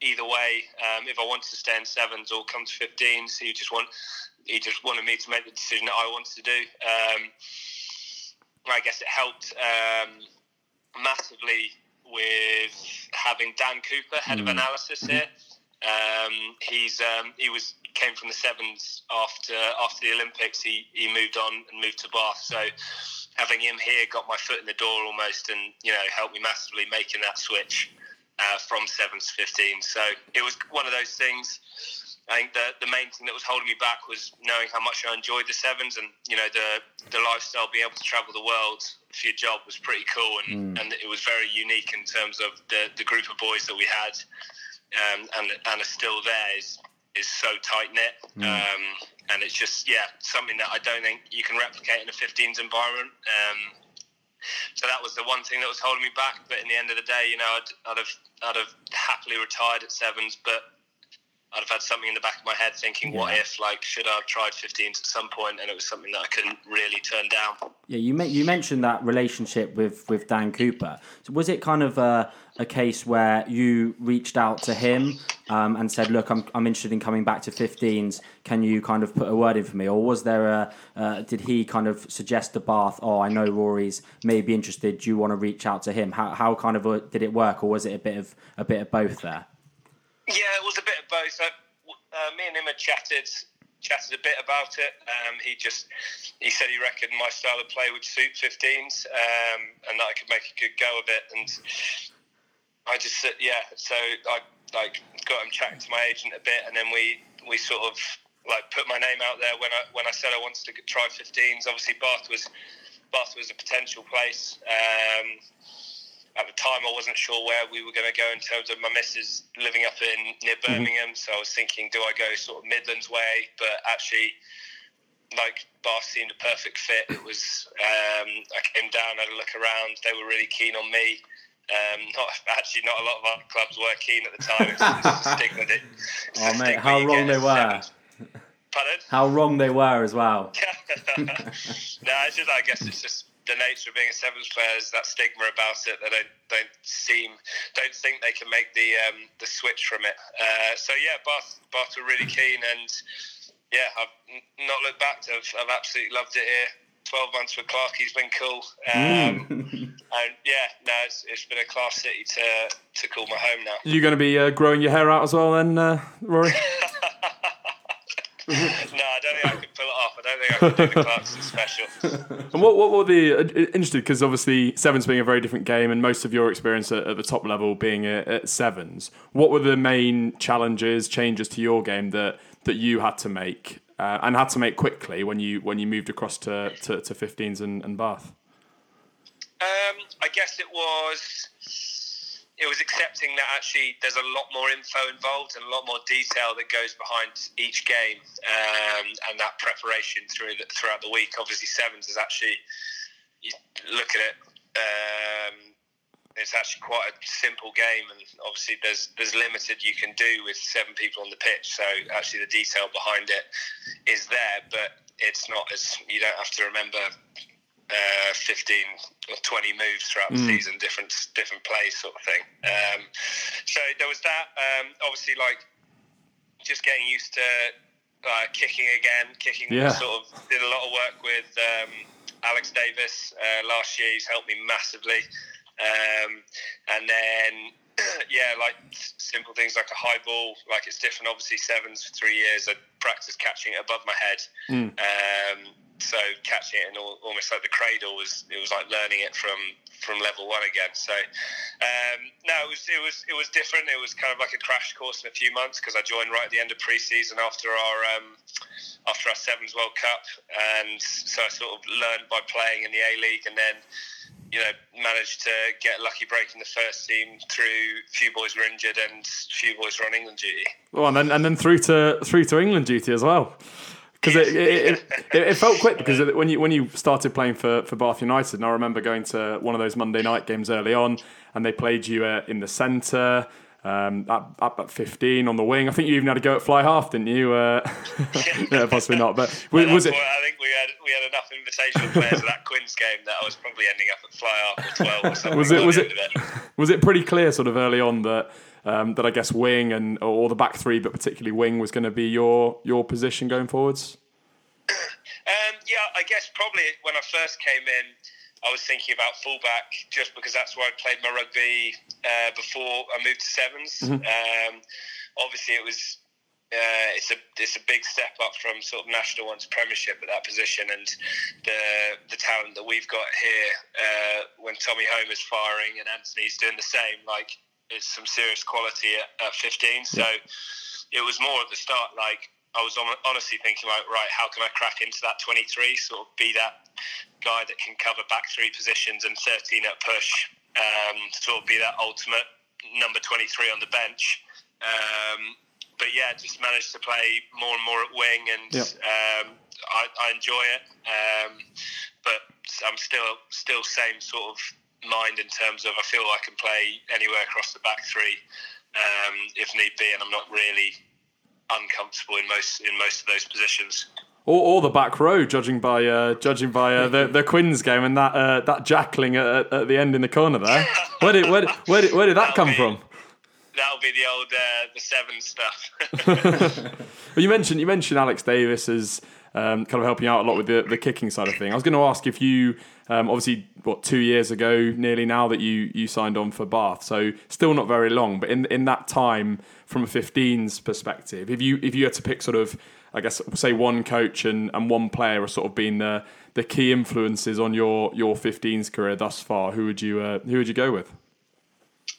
either way. Um, if I wanted to stay in sevens or come to 15s, he just want he just wanted me to make the decision that I wanted to do. Um, I guess it helped um, massively with having Dan Cooper, head mm. of analysis here. Um, he's um, he was came from the sevens after after the Olympics. He he moved on and moved to Bath. So having him here got my foot in the door almost, and you know helped me massively making that switch uh, from sevens to 15. So it was one of those things. I think the the main thing that was holding me back was knowing how much I enjoyed the sevens, and you know the the lifestyle, being able to travel the world for your job was pretty cool, and, mm. and it was very unique in terms of the the group of boys that we had, um, and and are still there is is so tight knit. Mm. Um, and it's just yeah something that I don't think you can replicate in a 15s environment. Um, so that was the one thing that was holding me back. But in the end of the day, you know, I'd, I'd have I'd have happily retired at sevens, but I'd have had something in the back of my head thinking, yeah. what if, like, should I have tried 15s at some point? And it was something that I couldn't really turn down. Yeah, you you mentioned that relationship with, with Dan Cooper. So was it kind of a, a case where you reached out to him um, and said, look, I'm, I'm interested in coming back to 15s. Can you kind of put a word in for me? Or was there a, uh, did he kind of suggest to Bath, oh, I know Rory's maybe interested. Do you want to reach out to him? How, how kind of a, did it work? Or was it a bit of, a bit of both there? Yeah, it was a bit of both. Uh, uh, me and him had chatted chatted a bit about it. Um, he just he said he reckoned my style of play would suit 15s um, and that I could make a good go of it. And I just said, yeah. So I like got him chatting to my agent a bit, and then we we sort of like put my name out there when I when I said I wanted to try 15s. Obviously, Bath was Bath was a potential place. Um, at the time, I wasn't sure where we were going to go in terms of my missus living up in near mm-hmm. Birmingham. So I was thinking, do I go sort of Midlands way? But actually, like Bath seemed a perfect fit. It was. Um, I came down, had a look around. They were really keen on me. Um, not actually, not a lot of other clubs were keen at the time. It's, it's a stigma that, oh mate, how wrong they were. Pardon? How wrong they were as well. no, it's just. I guess it's just the nature of being a sevens player is that stigma about it. They don't don't seem don't think they can make the um, the switch from it. Uh, so yeah, Bath Bath were really keen, and yeah, I've not looked back. I've, I've absolutely loved it here. Twelve months with Clark, he's been cool. Um, and yeah, no, it's, it's been a class city to to call my home now. You're going to be uh, growing your hair out as well then, uh, Rory? no, I don't think I could pull it off. I don't think I could do the Clarkson special. and what what were the uh, interested because obviously sevens being a very different game, and most of your experience at, at the top level being at, at, sevens. What were the main challenges, changes to your game that that you had to make uh, and had to make quickly when you when you moved across to to, to 15s and, and Bath? Um, I guess it was it was accepting that actually there's a lot more info involved and a lot more detail that goes behind each game um, and that preparation through the, throughout the week. Obviously, sevens is actually you look at it. Um, it's actually quite a simple game, and obviously there's there's limited you can do with seven people on the pitch. So actually, the detail behind it is there, but it's not as you don't have to remember uh, 15 or 20 moves throughout the mm. season, different different plays, sort of thing. Um, so there was that. Um, obviously, like just getting used to uh, kicking again, kicking. Yeah. Sort of did a lot of work with um, Alex Davis uh, last year. He's helped me massively, um, and then yeah, like simple things like a high ball. Like it's different. Obviously, sevens for three years. I practiced catching it above my head. Um, so catching it al- almost like the cradle was it was like learning it from from level one again. So um, no, it was it was it was different. It was kind of like a crash course in a few months because I joined right at the end of pre-season after our um, after our sevens World Cup, and so I sort of learned by playing in the A League, and then you know managed to get a lucky break in the first team through. Few boys were injured, and few boys were on England duty. Well, and then and then through to through to England duty as well. Because it, it, it, it felt quick because when you when you started playing for, for Bath United, and I remember going to one of those Monday night games early on, and they played you uh, in the centre, um, up, up at fifteen on the wing. I think you even had to go at fly half, didn't you? Uh, no, possibly not. But was, was it? point, I think we had we had enough invitational players at that Quins game that I was probably ending up at fly half or twelve or something. Was it- was it- Was it pretty clear, sort of early on, that um, that I guess wing and or the back three, but particularly wing, was going to be your your position going forwards? Um, yeah, I guess probably when I first came in, I was thinking about fullback just because that's where I played my rugby uh, before I moved to 7s Um, obviously, it was uh, it's a it's a big step up from sort of national one to Premiership at that position, and the the talent that we've got here uh, when Tommy Homer's firing and Anthony's doing the same, like it's some serious quality at, at 15. So it was more at the start like I was honestly thinking like right how can I crack into that 23 sort of be that guy that can cover back three positions and 13 at push um, sort of be that ultimate number 23 on the bench um, but yeah just managed to play more and more at wing and Yep. um, I, I enjoy it um, but I'm still still same sort of mind in terms of I feel I can play anywhere across the back three um, if need be and I'm not really uncomfortable in most in most of those positions. Or, or the back row, judging by uh, judging by uh, the the Quins game and that uh, that jackling at, at the end in the corner there. Where did where did, where did, where did that come from? That'll be the old uh, the seven stuff. Well, you mentioned you mentioned Alex Davis as um, kind of helping out a lot with the, the kicking side of thing. I was going to ask if you um, obviously what two years ago nearly now that you you signed on for Bath, so still not very long, but in in that time from a 15s perspective, if you if you had to pick sort of I guess say one coach and, and one player as sort of been the the key influences on your your 15s career thus far, who would you uh, who would you go with?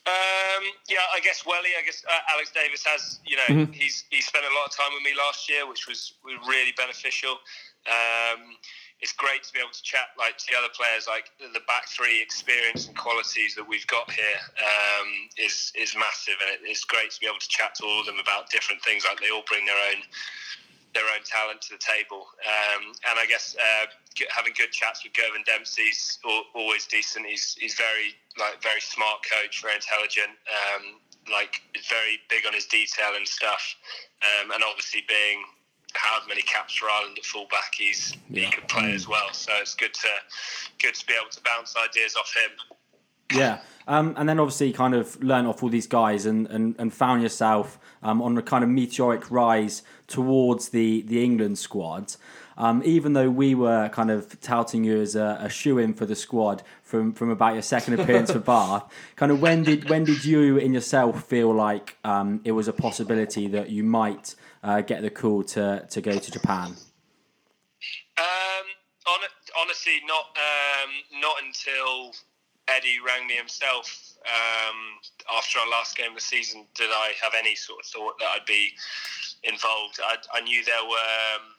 Um, yeah, I guess Welly. I guess uh, Alex Davis has. You know, he's he spent a lot of time with me last year, which was was really beneficial. Um, it's great to be able to chat like to the other players, like the back three experience and qualities that we've got here um, is is massive, and it, it's great to be able to chat to all of them about different things. Like they all bring their own their own talent to the table. Um, and I guess uh, having good chats with Girvan Dempsey's al- always decent. He's he's very like very smart coach, very intelligent. Um, like very big on his detail and stuff. Um, and obviously being however many caps for Ireland at fullback, he's he could play as well. So it's good to good to be able to bounce ideas off him. Yeah. Um, and then obviously kind of learn off all these guys and, and, and found yourself um, on a kind of meteoric rise towards the, the England squad. Um, even though we were kind of touting you as a, a shoe in for the squad from, from about your second appearance for Bath, kind of when did when did you in yourself feel like um, it was a possibility that you might uh, get the call to, to go to Japan? Um, on, honestly, not um, not until Eddie rang me himself um, after our last game of the season did I have any sort of thought that I'd be involved. I, I knew there were.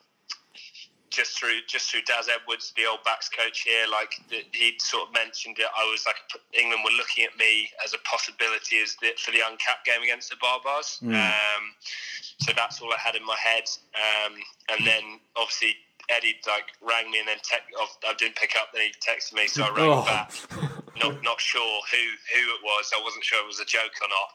Just through just through Daz Edwards, the old backs coach here, like that he'd sort of mentioned it. I was like England were looking at me as a possibility as the, for the uncapped game against the Barbars. Um, so that's all I had in my head. Um, and then obviously Eddie like rang me and then te- I didn't pick up. Then he texted me, so I rang Oh. back. Not not sure who who it was. I wasn't sure it was a joke or not.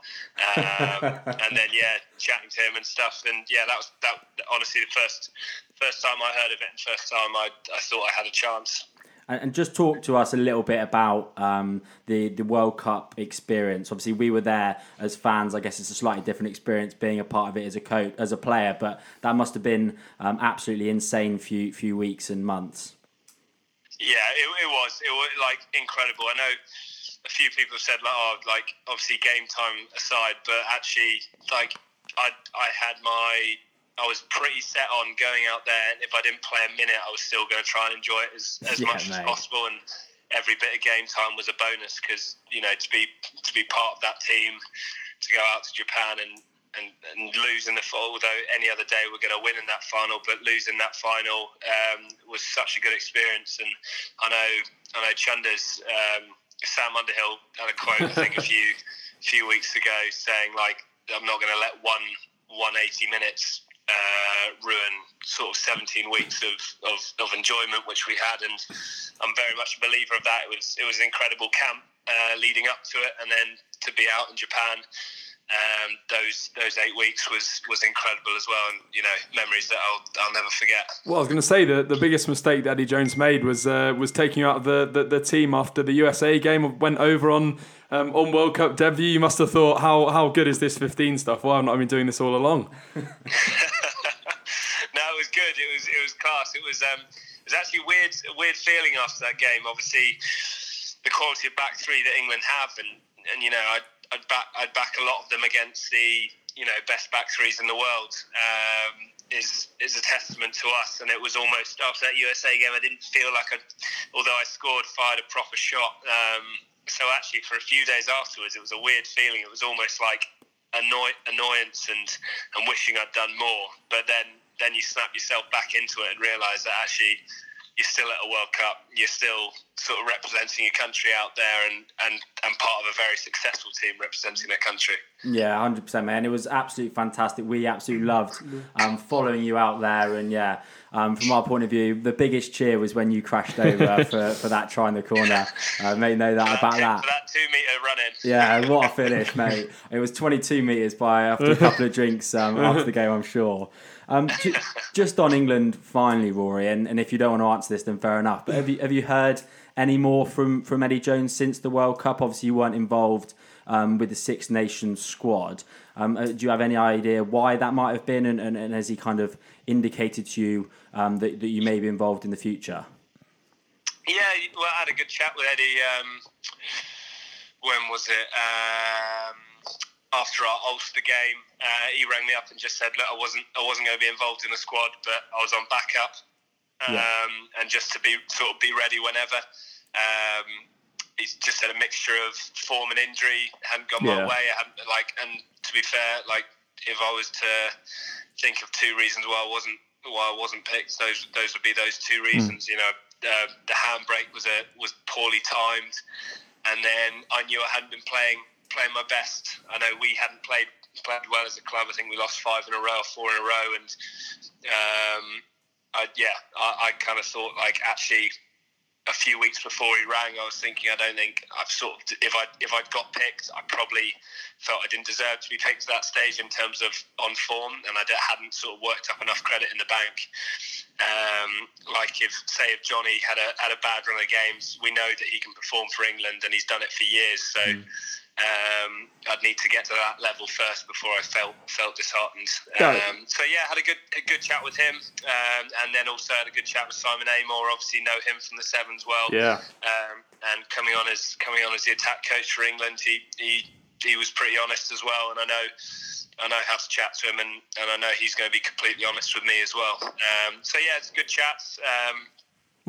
Um, and then yeah, chatting to him and stuff. And yeah, that was that. Honestly, the first first time I heard of it, and first time I I thought I had a chance. and, and, just talk to us a little bit about um, the the World Cup experience. Obviously, we were there as fans. I guess it's a slightly different experience being a part of it as a coach, as a player. But that must have been um, absolutely insane few few weeks and months. Yeah, it, it was. It was like incredible. I know a few people have said like, oh, like obviously game time aside, but actually, like I I had my I was pretty set on going out there, and if I didn't play a minute, I was still going to try and enjoy it as, as yeah, much mate. as possible. And every bit of game time was a bonus because you know to be to be part of that team, to go out to Japan and and, and losing the although any other day we're going to win in that final, but losing that final um, was such a good experience. And I know I know Chunder's um, Sam Underhill had a quote I think a few few weeks ago saying like I'm not going to let one 180 minutes uh, ruin sort of 17 weeks of, of, of, enjoyment which we had. And I'm very much a believer of that. It was it was an incredible camp uh, leading up to it. And then to be out in Japan um, those those eight weeks was was incredible as well, and you know memories that I'll I'll never forget. Well, I was going to say that the biggest mistake that Eddie Jones made was uh, was taking you out of the, the, the team after the USA game. Went over on um, on World Cup debut. You must have thought, how how good is this 15 stuff? Why well, have not I been doing this all along? no, it was good. It was it was class. It was um it was actually weird a weird feeling after that game. Obviously, the quality of back three that England have, and and you know I I'd back I'd back a lot of them against the you know best back threes in the world. Um, is is a testament to us, and it was almost after that USA game. I didn't feel like I, although I scored, fired a proper shot. Um, so actually, for a few days afterwards, it was a weird feeling. It was almost like annoy, annoyance and and wishing I'd done more. But then then you snap yourself back into it and realise that actually you're still at a World Cup. You're still sort of representing your country out there, and and and part of a very successful team representing their country. Yeah, hundred percent, man. It was absolutely fantastic. We absolutely loved um, following you out there, and yeah. Um, from our point of view, the biggest cheer was when you crashed over for, for that try in the corner. Uh, may know that about that. For that two meter running. Yeah, what a finish, mate! It was 22 meters by after a couple of drinks um, after the game, I'm sure. Um, just on England, finally, Rory, and, and if you don't want to answer this, then fair enough. But have you have you heard any more from from Eddie Jones since the World Cup? Obviously, you weren't involved um, with the Six Nations squad. Um, uh, do you have any idea why that might have been, and, and, and has he kind of indicated to you um, that, that you may be involved in the future? Yeah, well, I had a good chat with Eddie. Um, when was it? Um, after our Ulster game, uh, he rang me up and just said, "Look, I wasn't I wasn't going to be involved in the squad, but I was on backup, um, yeah. and just to be sort of be ready whenever." Um, he's just had a mixture of form and injury, hadn't gone yeah. my way. I hadn't like, and to be fair, like if I was to think of two reasons why I wasn't why I wasn't picked, those those would be those two hmm. reasons. Mm. You know, uh, the handbrake was a was poorly timed, and then I knew I hadn't been playing playing my best. I know we hadn't played played well as a club. I think we lost five in a row, four in a row, and um, I, yeah, I, I kind of thought like actually a few weeks before he rang, I was thinking I don't think I've sort of if I if I'd got picked, I probably felt I didn't deserve to be picked at that stage in terms of on form, and I hadn't sort of worked up enough credit in the bank. Um, like if say if Johnny had a had a bad run of games, we know that he can perform for England, and he's done it for years. So. Mm um, I'd need to get to that level first before I felt felt disheartened. Um, so yeah, had a good a good chat with him, um, and then also had a good chat with Simon Amor. Obviously, know him from the Sevens well. Yeah. Um, and coming on as coming on as the attack coach for England, he he, he was pretty honest as well, and I know. I know how to chat to him, and, and I know he's going to be completely honest with me as well. Um, so yeah, it's good chats.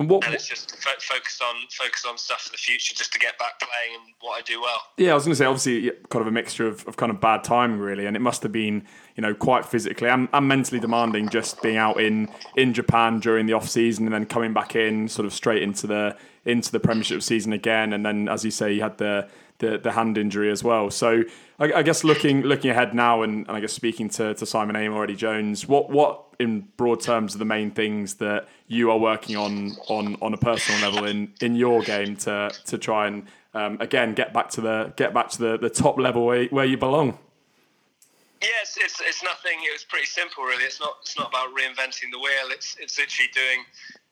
And, what, and it's just fo- focus on focus on stuff for the future, just to get back playing and what I do well. Yeah, I was going to say, obviously, kind of a mixture of, of kind of bad timing, really, and it must have been, you know, quite physically and, and mentally demanding, just being out in in Japan during the off season and then coming back in, sort of straight into the into the Premiership season again, and then, as you say, you had the the, the hand injury as well. So I, I guess looking looking ahead now, and, and I guess speaking to, to Simon Amor, Eddie Jones, what what in broad terms are the main things that you are working on on on a personal level in in your game to to try and um, again get back to the get back to the, the top level where, where you belong. Yes, it's, it's nothing. It was pretty simple, really. It's not it's not about reinventing the wheel. It's it's literally doing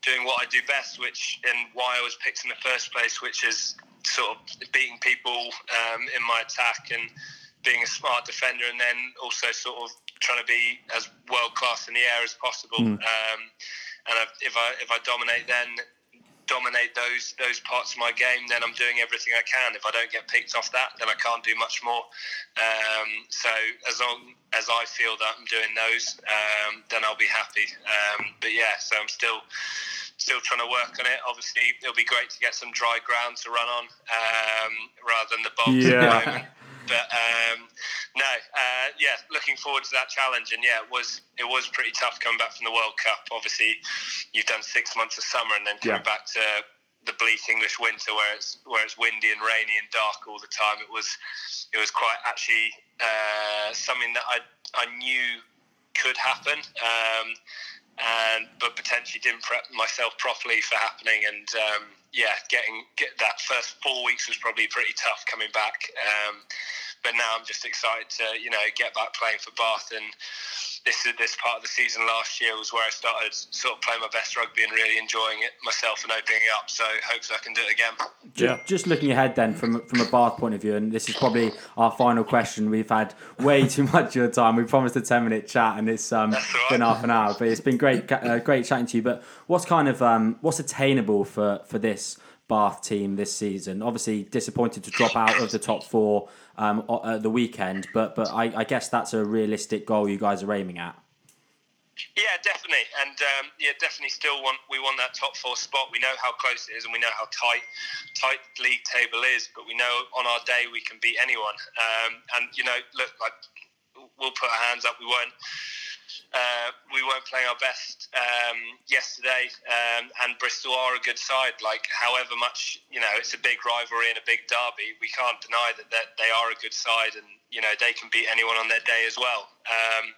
doing what I do best, which and why I was picked in the first place, which is sort of beating people um, in my attack and being a smart defender, and then also sort of trying to be as world class in the air as possible. Mm. Um, and if I if I dominate, then dominate those those parts of my game, then I'm doing everything I can. If I don't get picked off that, then I can't do much more. Um, so as long as I feel that I'm doing those, um, then I'll be happy. Um, but yeah, so I'm still still trying to work on it. Obviously, it'll be great to get some dry ground to run on um, rather than the bogs at the Yeah. moment. But um, no, uh, yeah, looking forward to that challenge. And yeah, it was it was pretty tough coming back from the World Cup. Obviously, you've done six months of summer and then coming Yeah. back to the bleak English winter where it's where it's windy and rainy and dark all the time. It was it was quite actually uh, something that I I knew could happen. Um, and but potentially didn't prep myself properly for happening. And um, yeah getting get that first four weeks was probably pretty tough coming back. Um, but now I'm just excited to you know get back playing for Bath and this is this part of the season last year was where I started sort of playing my best rugby and really enjoying it myself and opening it up so hopefully I can do it again Just, just looking ahead then from from a Bath point of view, and this is probably our final question. We've had way too much of your time. We promised a ten minute chat, and it's um, That's all right. been half an hour. But it's been great, uh, great chatting to you. But what's kind of um, what's attainable for for this Bath team this season? Obviously, disappointed to drop out of the top four um, at the weekend, but but I, I guess that's a realistic goal you guys are aiming at. Yeah, definitely, and um, yeah, definitely still want we want that top four spot. We know how close it is, and we know how tight tight league table is. But we know on our day we can beat anyone. Um, and you know, look, like we'll put our hands up. We weren't uh, we weren't playing our best um, yesterday, um, and Bristol are a good side. Like, however much you know, it's a big rivalry and a big derby. We can't deny that, that they are a good side, and you know they can beat anyone on their day as well. Um,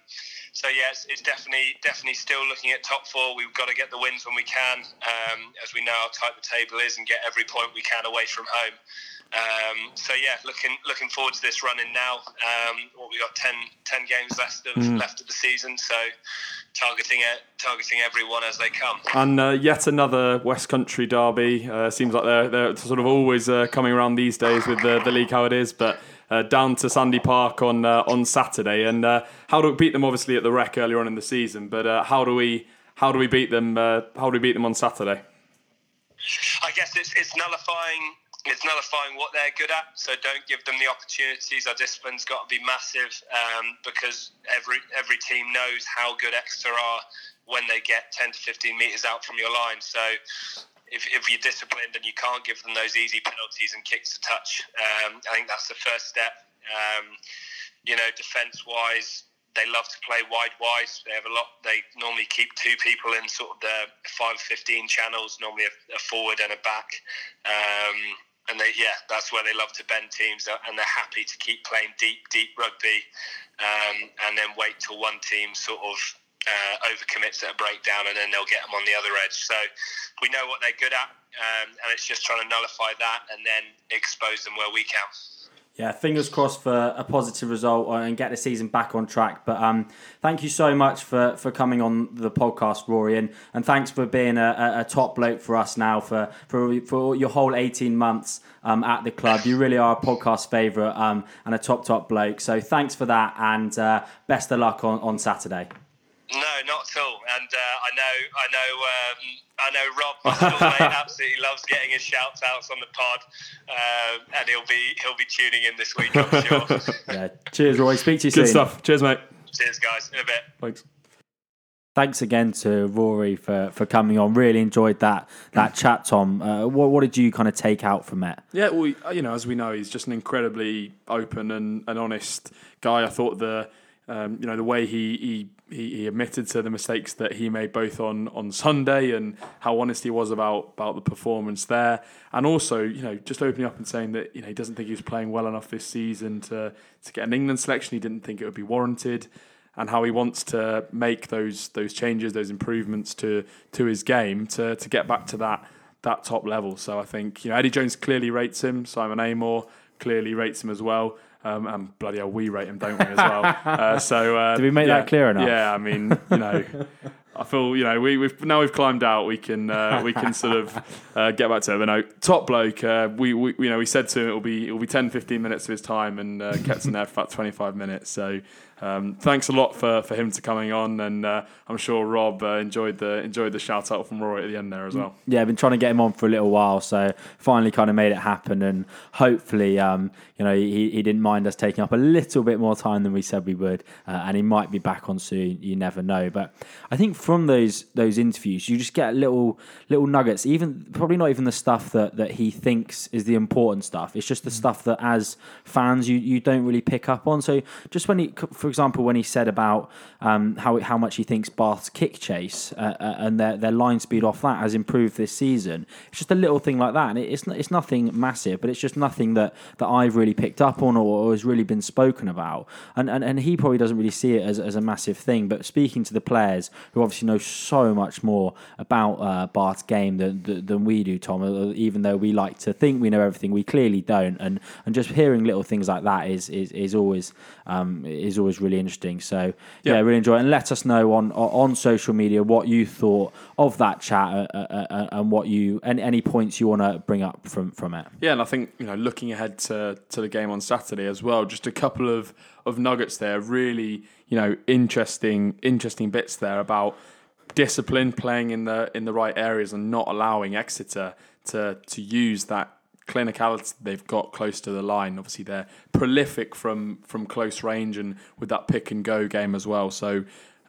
so yes, it's definitely definitely still looking at top four. We've got to get the wins when we can, um, as we know how tight the table is, and get every point we can away from home. Um, so yeah, looking looking forward to this running now. Um, what we got 10, 10 games left of left of the season, so targeting it, targeting everyone as they come. And uh, yet another West Country derby. Uh, seems like they're, they're sort of always uh, coming around these days with the, the league how it is. But uh, down to Sandy Park on uh, on Saturday, and uh, how do we beat them? Obviously at the Rec earlier on in the season, but uh, how do we how do we beat them? Uh, how do we beat them on Saturday? I guess it's it's nullifying it's nullifying what they're good at. So don't give them the opportunities. Our discipline's got to be massive um, because every every team knows how good Exeter are when they get 10 to 15 meters out from your line. So if, if you're disciplined and you can't give them those easy penalties and kicks to touch, um, I think that's the first step. Um, you know, defence wise, they love to play wide wise. They have a lot. They normally keep two people in sort of the five fifteen channels. Normally a, a forward and a back. Um, and they, yeah, that's where they love to bend teams, uh, and they're happy to keep playing deep, deep rugby, um, and then wait till one team sort of uh, overcommits at a breakdown, and then they'll get them on the other edge. So we know what they're good at, um, and it's just trying to nullify that and then expose them where we can. Yeah, fingers crossed for a positive result uh, and get the season back on track. But um, thank you so much for, for coming on the podcast, Rory, and, and thanks for being a, a, top bloke for us now for, for, for your whole 18 months um, at the club. You really are a podcast favourite um, and a top, top bloke. So thanks for that and uh, best of luck on, on Saturday. No, not at all. And uh, I know, I know, um, I know. Rob, my school mate, absolutely loves getting his shouts outs on the pod, um, and he'll be he'll be tuning in this week, I'm sure. Yeah, cheers, Roy. Speak to you Good soon. stuff. Cheers, mate. Cheers, guys. In a bit. Thanks. Thanks again to Rory for, for coming on. Really enjoyed that that chat, Tom. Uh, what, what did you kind of take out from it? Yeah, well, you know, as we know, he's just an incredibly open and, and honest guy. I thought the, um, you know, the way he, he he he admitted to the mistakes that he made both on on Sunday and how honest he was about about the performance there, and also you know just opening up and saying that you know he doesn't think he was playing well enough this season to to get an England selection. He didn't think it would be warranted. And how he wants to make those those changes, those improvements to to his game to to get back to that that top level. So I think you know Eddie Jones clearly rates him. Simon Amor clearly rates him as well. Um, and bloody hell, we rate him, don't we, as well? uh, so uh, Did we make yeah, that clear enough? Yeah, I mean, you know, I feel you know we, we've now we've climbed out. We can uh, we can sort of uh, get back to it. But no, top bloke. Uh, we, we you know we said to him it will be it will be 10, 15 minutes of his time, and uh, kept him there for about twenty five minutes. So um, thanks a lot for, for him to coming on, and uh, I'm sure Rob uh, enjoyed the enjoyed the shout out from Rory at the end there as well. Yeah, I've been trying to get him on for a little while, so finally kind of made it happen, and hopefully, um, you know, he, he didn't mind us taking up a little bit more time than we said we would, uh, and he might be back on soon. You never know, but I think from those those interviews, you just get little little nuggets. Even probably not even the stuff that, that he thinks is the important stuff. It's just the stuff that as fans you, you don't really pick up on. So just when he, for example, when he said about um, how how much he thinks Bath's kick chase uh, uh, and their their line speed off that has improved this season, it's just a little thing like that, and it's it's nothing massive, but it's just nothing that, that I've really picked up on or, or has really been spoken about, and, and and he probably doesn't really see it as, as a massive thing. But speaking to the players who obviously know so much more about uh, Bath's game than, than than we do, Tom, uh, even though we like to think we know everything, we clearly don't, and and just hearing little things like that is is, is always um, is always really interesting. So yeah, Yeah. really enjoy it. And let us know on on social media what you thought of that chat uh, uh, uh, and what you and any points you want to bring up from from it. Yeah, and I think you know, looking ahead to, to the game on Saturday as well, just a couple of, of nuggets there, really you know interesting interesting bits there about discipline, playing in the in the right areas, and not allowing Exeter to to use that clinicality they've got close to the line. Obviously, they're prolific from from close range and with that pick and go game as well. So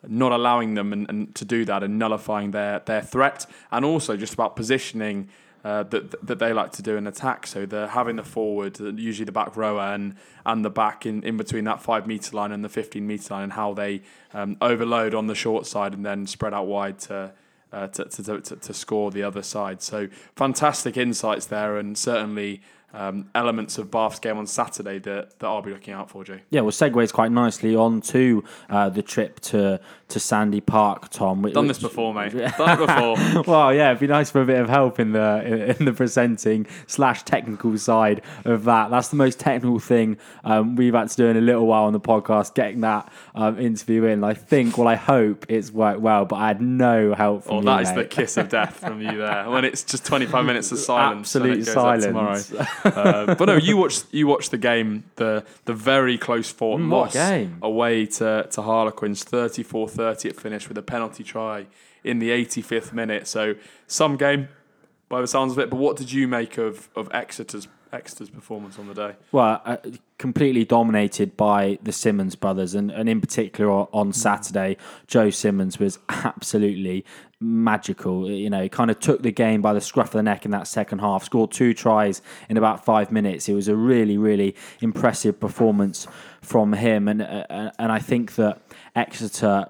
not allowing them and, and to do that and nullifying their their threat, and also just about positioning uh, that that they like to do in attack. So they're having the forward, usually the back rower, and and the back in, in between that five meter line and the fifteen meter line, and how they um, overload on the short side and then spread out wide to. Uh, to, to, to, to score the other side. So fantastic insights there, and certainly um, elements of Bath's game on Saturday that, that I'll be looking out for, Jay. Yeah, well, segues quite nicely on to uh, the trip to to Sandy Park, Tom. which- Done this before, mate. Done before. well, yeah, it'd be nice for a bit of help in the in the presenting slash technical side of that. That's the most technical thing um, we've had to do in a little while on the podcast, getting that um, interview in. I think, well, I hope it's worked well, but I had no help from Oh, you, that is the kiss of death from you there. When it's just 25 minutes of silence. Absolute it goes out silence. Tomorrow. Uh, but no, you watched you watched the game, the the very close fought Mm, loss game. away to, to Harlequins, 34-30 it finished with a penalty try in the 85th minute. So some game by the sounds of it. But what did you make of, of Exeter's Exeter's performance on the day? Well, uh, completely dominated by the Simmonds brothers, and, and in particular on, on Saturday, Joe Simmonds was absolutely magical. You know, he kind of took the game by the scruff of the neck in that second half, scored two tries in about five minutes. It was a really, really impressive performance from him, and uh, and I think that Exeter.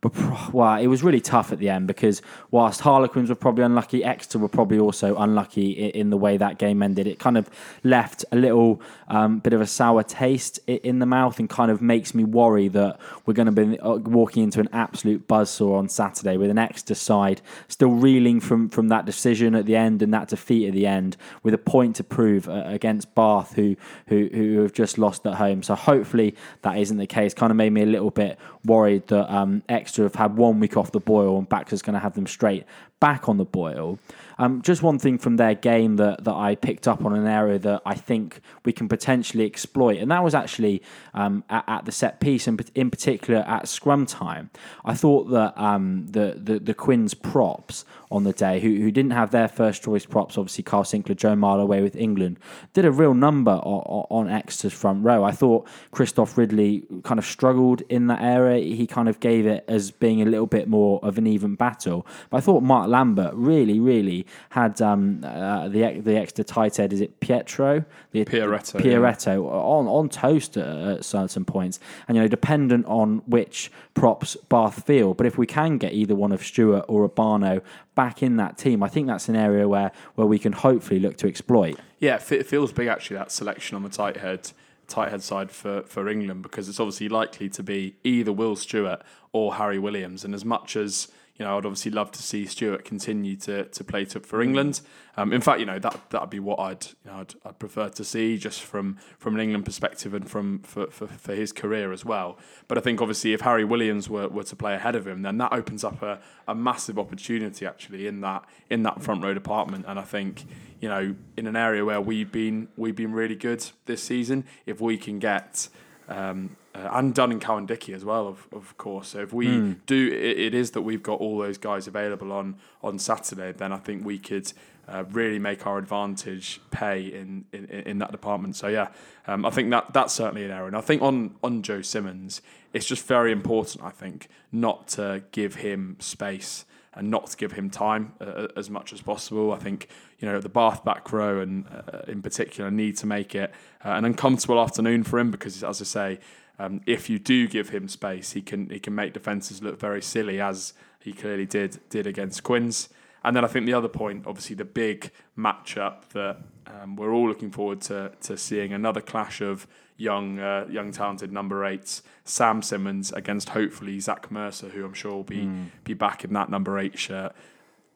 But well, it was really tough at the end because whilst Harlequins were probably unlucky, Exeter were probably also unlucky in the way that game ended. It kind of left a little um, bit of a sour taste in the mouth and kind of makes me worry that we're going to be uh, walking into an absolute buzzsaw on Saturday with an Exeter side still reeling from, from that decision at the end and that defeat at the end with a point to prove uh, against Bath, who, who who have just lost at home. So hopefully that isn't the case. Kind of made me a little bit worried that um, Exeter have had one week off the boil and Baxter's going to have them straight back on the boil. Um, just one thing from their game that, that I picked up on an area that I think we can potentially exploit, and that was actually um, at, at the set piece, and in particular at scrum time. I thought that um, the, the the Quins props on the day, who, who didn't have their first choice props, obviously Kyle Sinckler, Joe Marler away with England, did a real number on, on Exeter's front row. I thought Christoph Ridley kind of struggled in that area. He kind of gave it as being a little bit more of an even battle. But I thought Mark Lambert really, really had um, uh, the the Exeter tight head. Is it Pietro? The, Pieretto, Pieretto on on toast at, at certain points, and you know, dependent on which props Bath feel. But if we can get either one of Stuart or Obano back in that team, I think that's an area where where we can hopefully look to exploit. Yeah, it it feels big actually that selection on the tight head tight head side for, for England because it's obviously likely to be either Will Stuart or Harry Williams. And as much as you know, I'd obviously love to see Stuart continue to to play to, for England. Um, in fact, you know that that'd be what I'd you know I'd, I'd prefer to see just from from an England perspective and from for, for, for his career as well. But I think obviously if Harry Williams were, were to play ahead of him, then that opens up a, a massive opportunity actually in that in that front row department. And I think you know in an area where we've been we've been really good this season, if we can get um, uh, and done in Cowan-Dickie as well, of, of course. So if we mm. do, it, it is that we've got all those guys available on on Saturday. Then I think we could uh, really make our advantage pay in in, in that department. So yeah, um, I think that that's certainly an error. And I think on on Joe Simmonds, it's just very important. I think not to give him space and not to give him time uh, as much as possible. I think you know the Bath back row and uh, in particular need to make it uh, an uncomfortable afternoon for him because, as I say, um, if you do give him space, he can he can make defences look very silly as he clearly did did against Quins. And then I think the other point, obviously, the big matchup that um, we're all looking forward to to seeing another clash of young, uh, young talented number eights, Sam Simmonds against hopefully Zach Mercer, who I'm sure will be mm. be back in that number eight shirt.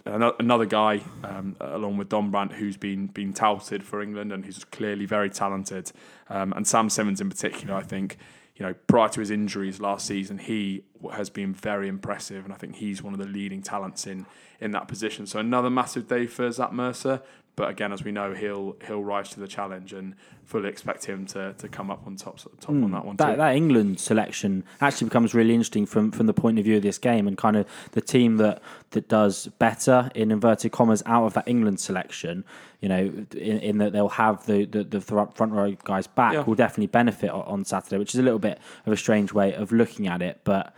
Another guy, um, along with Dombrandt, who's been been touted for England and who's clearly very talented, um, and Sam Simmonds in particular, I think you know, prior to his injuries last season, he has been very impressive, and I think he's one of the leading talents in in that position. So another massive day for Zach Mercer. But again, as we know, he'll he'll rise to the challenge and fully expect him to, to come up on top top mm, on hmm. that one. That, too. that England selection actually becomes really interesting from, from the point of view of this game and kind of the team that that does better in inverted commas out of that England selection. You know, in, in that they'll have the, the, the front row guys back yeah. will definitely benefit on Saturday, which is a little bit of a strange way of looking at it, but.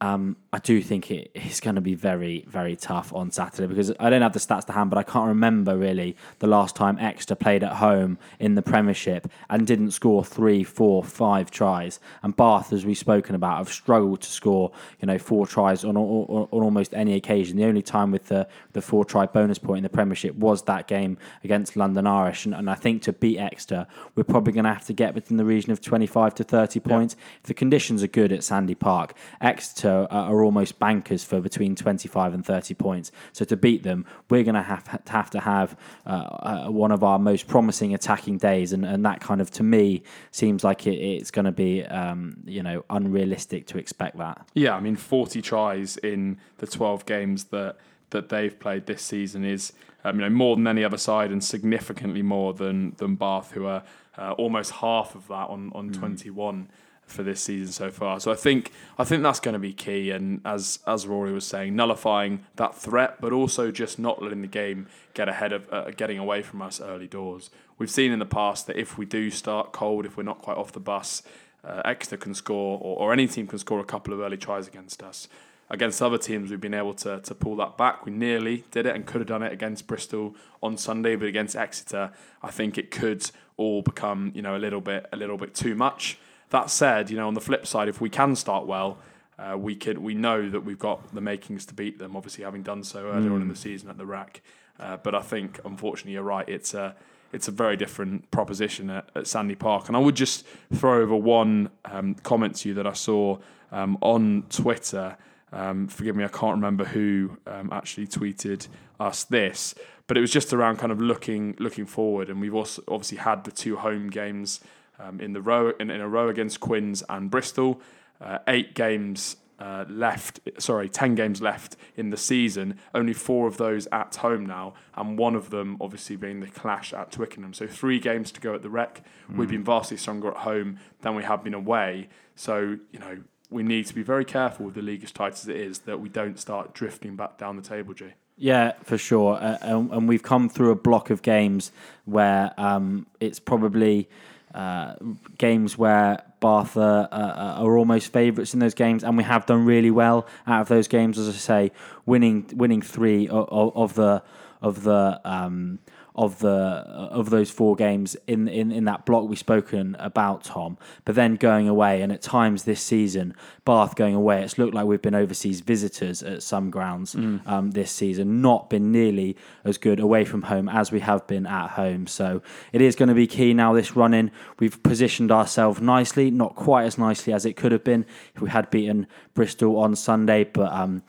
Um, I do think it is going to be very, very tough on Saturday because I don't have the stats to hand, but I can't remember really the last time Exeter played at home in the Premiership and didn't score three, four, five tries. And Bath, as we've spoken about, have struggled to score, you know, four tries on, on, on almost any occasion. The only time with the, the four try bonus point in the Premiership was that game against London Irish. And, and I think to beat Exeter, we're probably going to have to get within the region of 25 to 30 points. If the conditions are good at Sandy Park, Exeter are almost bankers for between 25 and 30 points. So to beat them, we're going to have to have, to have uh, uh, one of our most promising attacking days, and, and that kind of to me seems like it, it's going to be um, you know unrealistic to expect that. Yeah, I mean 40 tries in the 12 games that that they've played this season is um, you know more than any other side and significantly more than than Bath, who are uh, almost half of that on on mm. 21 for this season so far. So I think I think that's going to be key. And as as Rory was saying, nullifying that threat, but also just not letting the game get ahead of uh, getting away from us early doors. We've seen in the past that if we do start cold, if we're not quite off the bus, uh, Exeter can score, or, or any team can score a couple of early tries against us. Against other teams, we've been able to, to pull that back. We nearly did it and could have done it against Bristol on Sunday, but against Exeter, I think it could all become you know a little bit a little bit too much. That said, you know, on the flip side, if we can start well, uh, we can we know that we've got the makings to beat them. Obviously, having done so earlier mm. on in the mm. season at the Rec, uh, but I think unfortunately you're right. It's a it's a very different proposition at, at Sandy Park. And I would just throw over one um, comment to you that I saw um, on Twitter. Um, forgive me, I can't remember who um, actually tweeted us this, but it was just around kind of looking looking forward. And we've also obviously had the two home games um, in the row in, in, a row against Quins and Bristol. Uh, eight games uh, left, sorry, 10 games left in the season, only four of those at home now, and one of them obviously being the clash at Twickenham. So three games to go at the rec. Mm. We've been vastly stronger at home than we have been away. So, you know, we need to be very careful with the league as tight as it is that we don't start drifting back down the table, Jay. Yeah, for sure. Uh, and, and, we've come through a block of games where um, it's probably uh, games where Bath are, are almost favourites in those games, and we have done really well out of those games. As I say, winning winning three of, of the of the um, of the of those four games in in in that block we've spoken about Tom but then going away and at times this season Bath going away. It's looked like we've been overseas visitors at some grounds mm. um, this season. Not been nearly as good away from home as we have been at home. So it is going to be key now this run in we've positioned ourselves nicely not quite as nicely as it could have been if we had beaten Bristol on Sunday but um,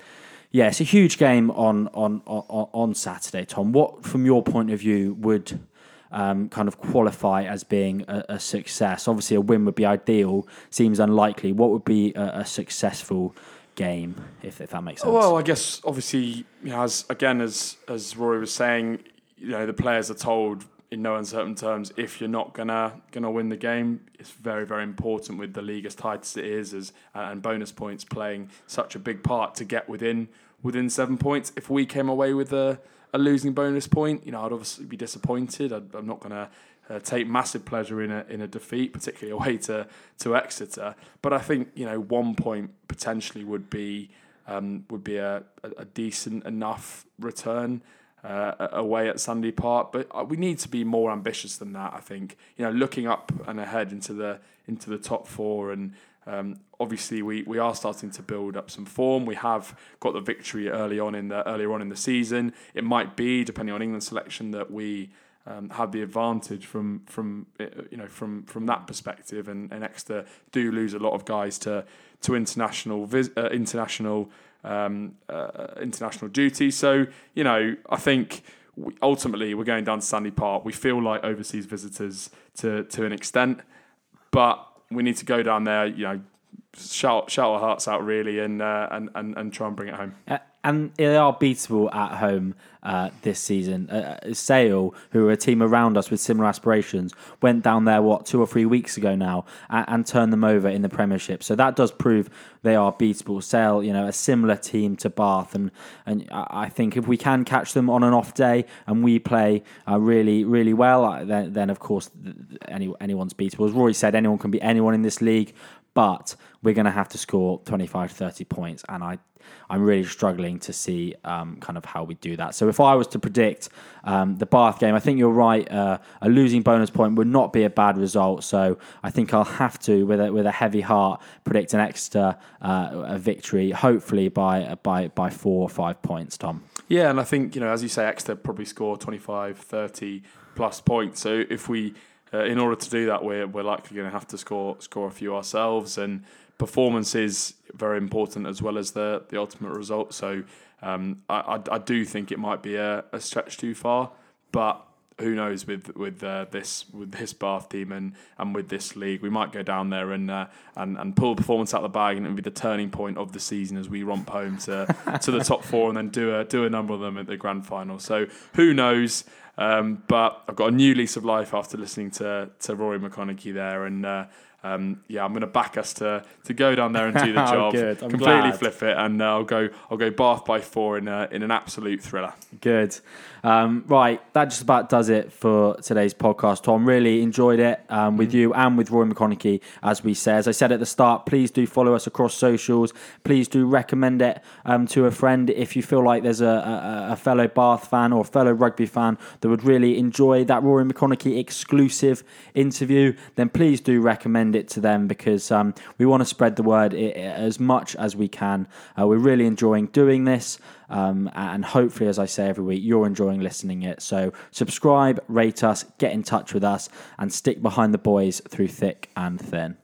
Yeah, it's a huge game on on on, on Saturday, Tom. What, from your point of view, would um, kind of qualify as being a, a, success? Obviously, a win would be ideal. Seems unlikely. What would be a, a successful game, if, if that makes sense? Well, I guess obviously, you know, as again as as Rory was saying, you know, the players are told in no uncertain terms if you're not gonna gonna win the game. It's very very important with the league as tight as it is, as and bonus points playing such a big part to get within within seven points. If we came away with a a losing bonus point, you know, I'd obviously be disappointed. i am not going to uh, take massive pleasure in a in a defeat, particularly away to to Exeter. But I think you know one point potentially would be um, would be a, a, decent enough return. Uh, away at Sandy Park, but uh, we need to be more ambitious than that. I think you know, looking up and ahead into the into the top four and um, obviously, we, we are starting to build up some form. We have got the victory early on in the earlier on in the season. It might be, depending on England's selection, that we um, have the advantage from from uh, you know from from that perspective. And, and Exeter do lose a lot of guys to to international vis- uh, international um, uh, international duty. So you know, I think ultimately we're going down to Sandy Park. We feel like overseas visitors to to an extent, but we need to go down there, you know, shout shout our hearts out really, and uh, and, and and try and bring it home. And they are beatable at home uh, this season. Uh, uh, Sale, who are a team around us with similar aspirations, went down there what two or three weeks ago now and, and, turned them over in the Premiership. So that does prove they are beatable. Sale, you know, a similar team to Bath, and and I think if we can catch them on an off day and we play uh, really really well, uh, then, then of course any, anyone's beatable. As Rory said, anyone can be anyone in this league but we're going to have to score 25 to 30 points and i i'm really struggling to see um, kind of how we do that. So if i was to predict um, the bath game i think you're right uh, a losing bonus point would not be a bad result. So i think i'll have to with a, with a heavy heart predict an Exeter uh, a victory hopefully by by by four or five points tom. Yeah and i think you know as you say exeter probably score 25 30 plus points. So if we uh, in order to do that, we're we're likely going to have to score score a few ourselves, and performance is very important as well as the the ultimate result. So um, I, I, I do think it might be a, a stretch too far, but who knows with with uh, this with this Bath team and, and with this league, we might go down there and uh, and and pull performance out of the bag, and it'll be the turning point of the season as we romp home to to the top four and then do a do a number of them at the grand final. So who knows? Um, but I've got a new lease of life after listening to to Rory McConnochie there, and uh, um, yeah, I'm going to back us to to go down there and do the job, completely glad. flip it, and uh, I'll go I'll go Bath by four in a, in an absolute thriller. Good. Um, right, that just about does it for today's podcast. Tom, really enjoyed it um, with mm. you and with Roy McConnochie, as we say. As I said at the start, please do follow us across socials. Please do recommend it um, to a friend if you feel like there's a, a, a, fellow Bath fan or fellow rugby fan that would really enjoy that Rory McConnochie exclusive interview. Then please do recommend it to them because um, we want to spread the word as much as we can. Uh, we're really enjoying doing this. Um, and hopefully, as I say every week, you're enjoying listening it. So subscribe, rate us, get in touch with us, and stick behind the boys through thick and thin.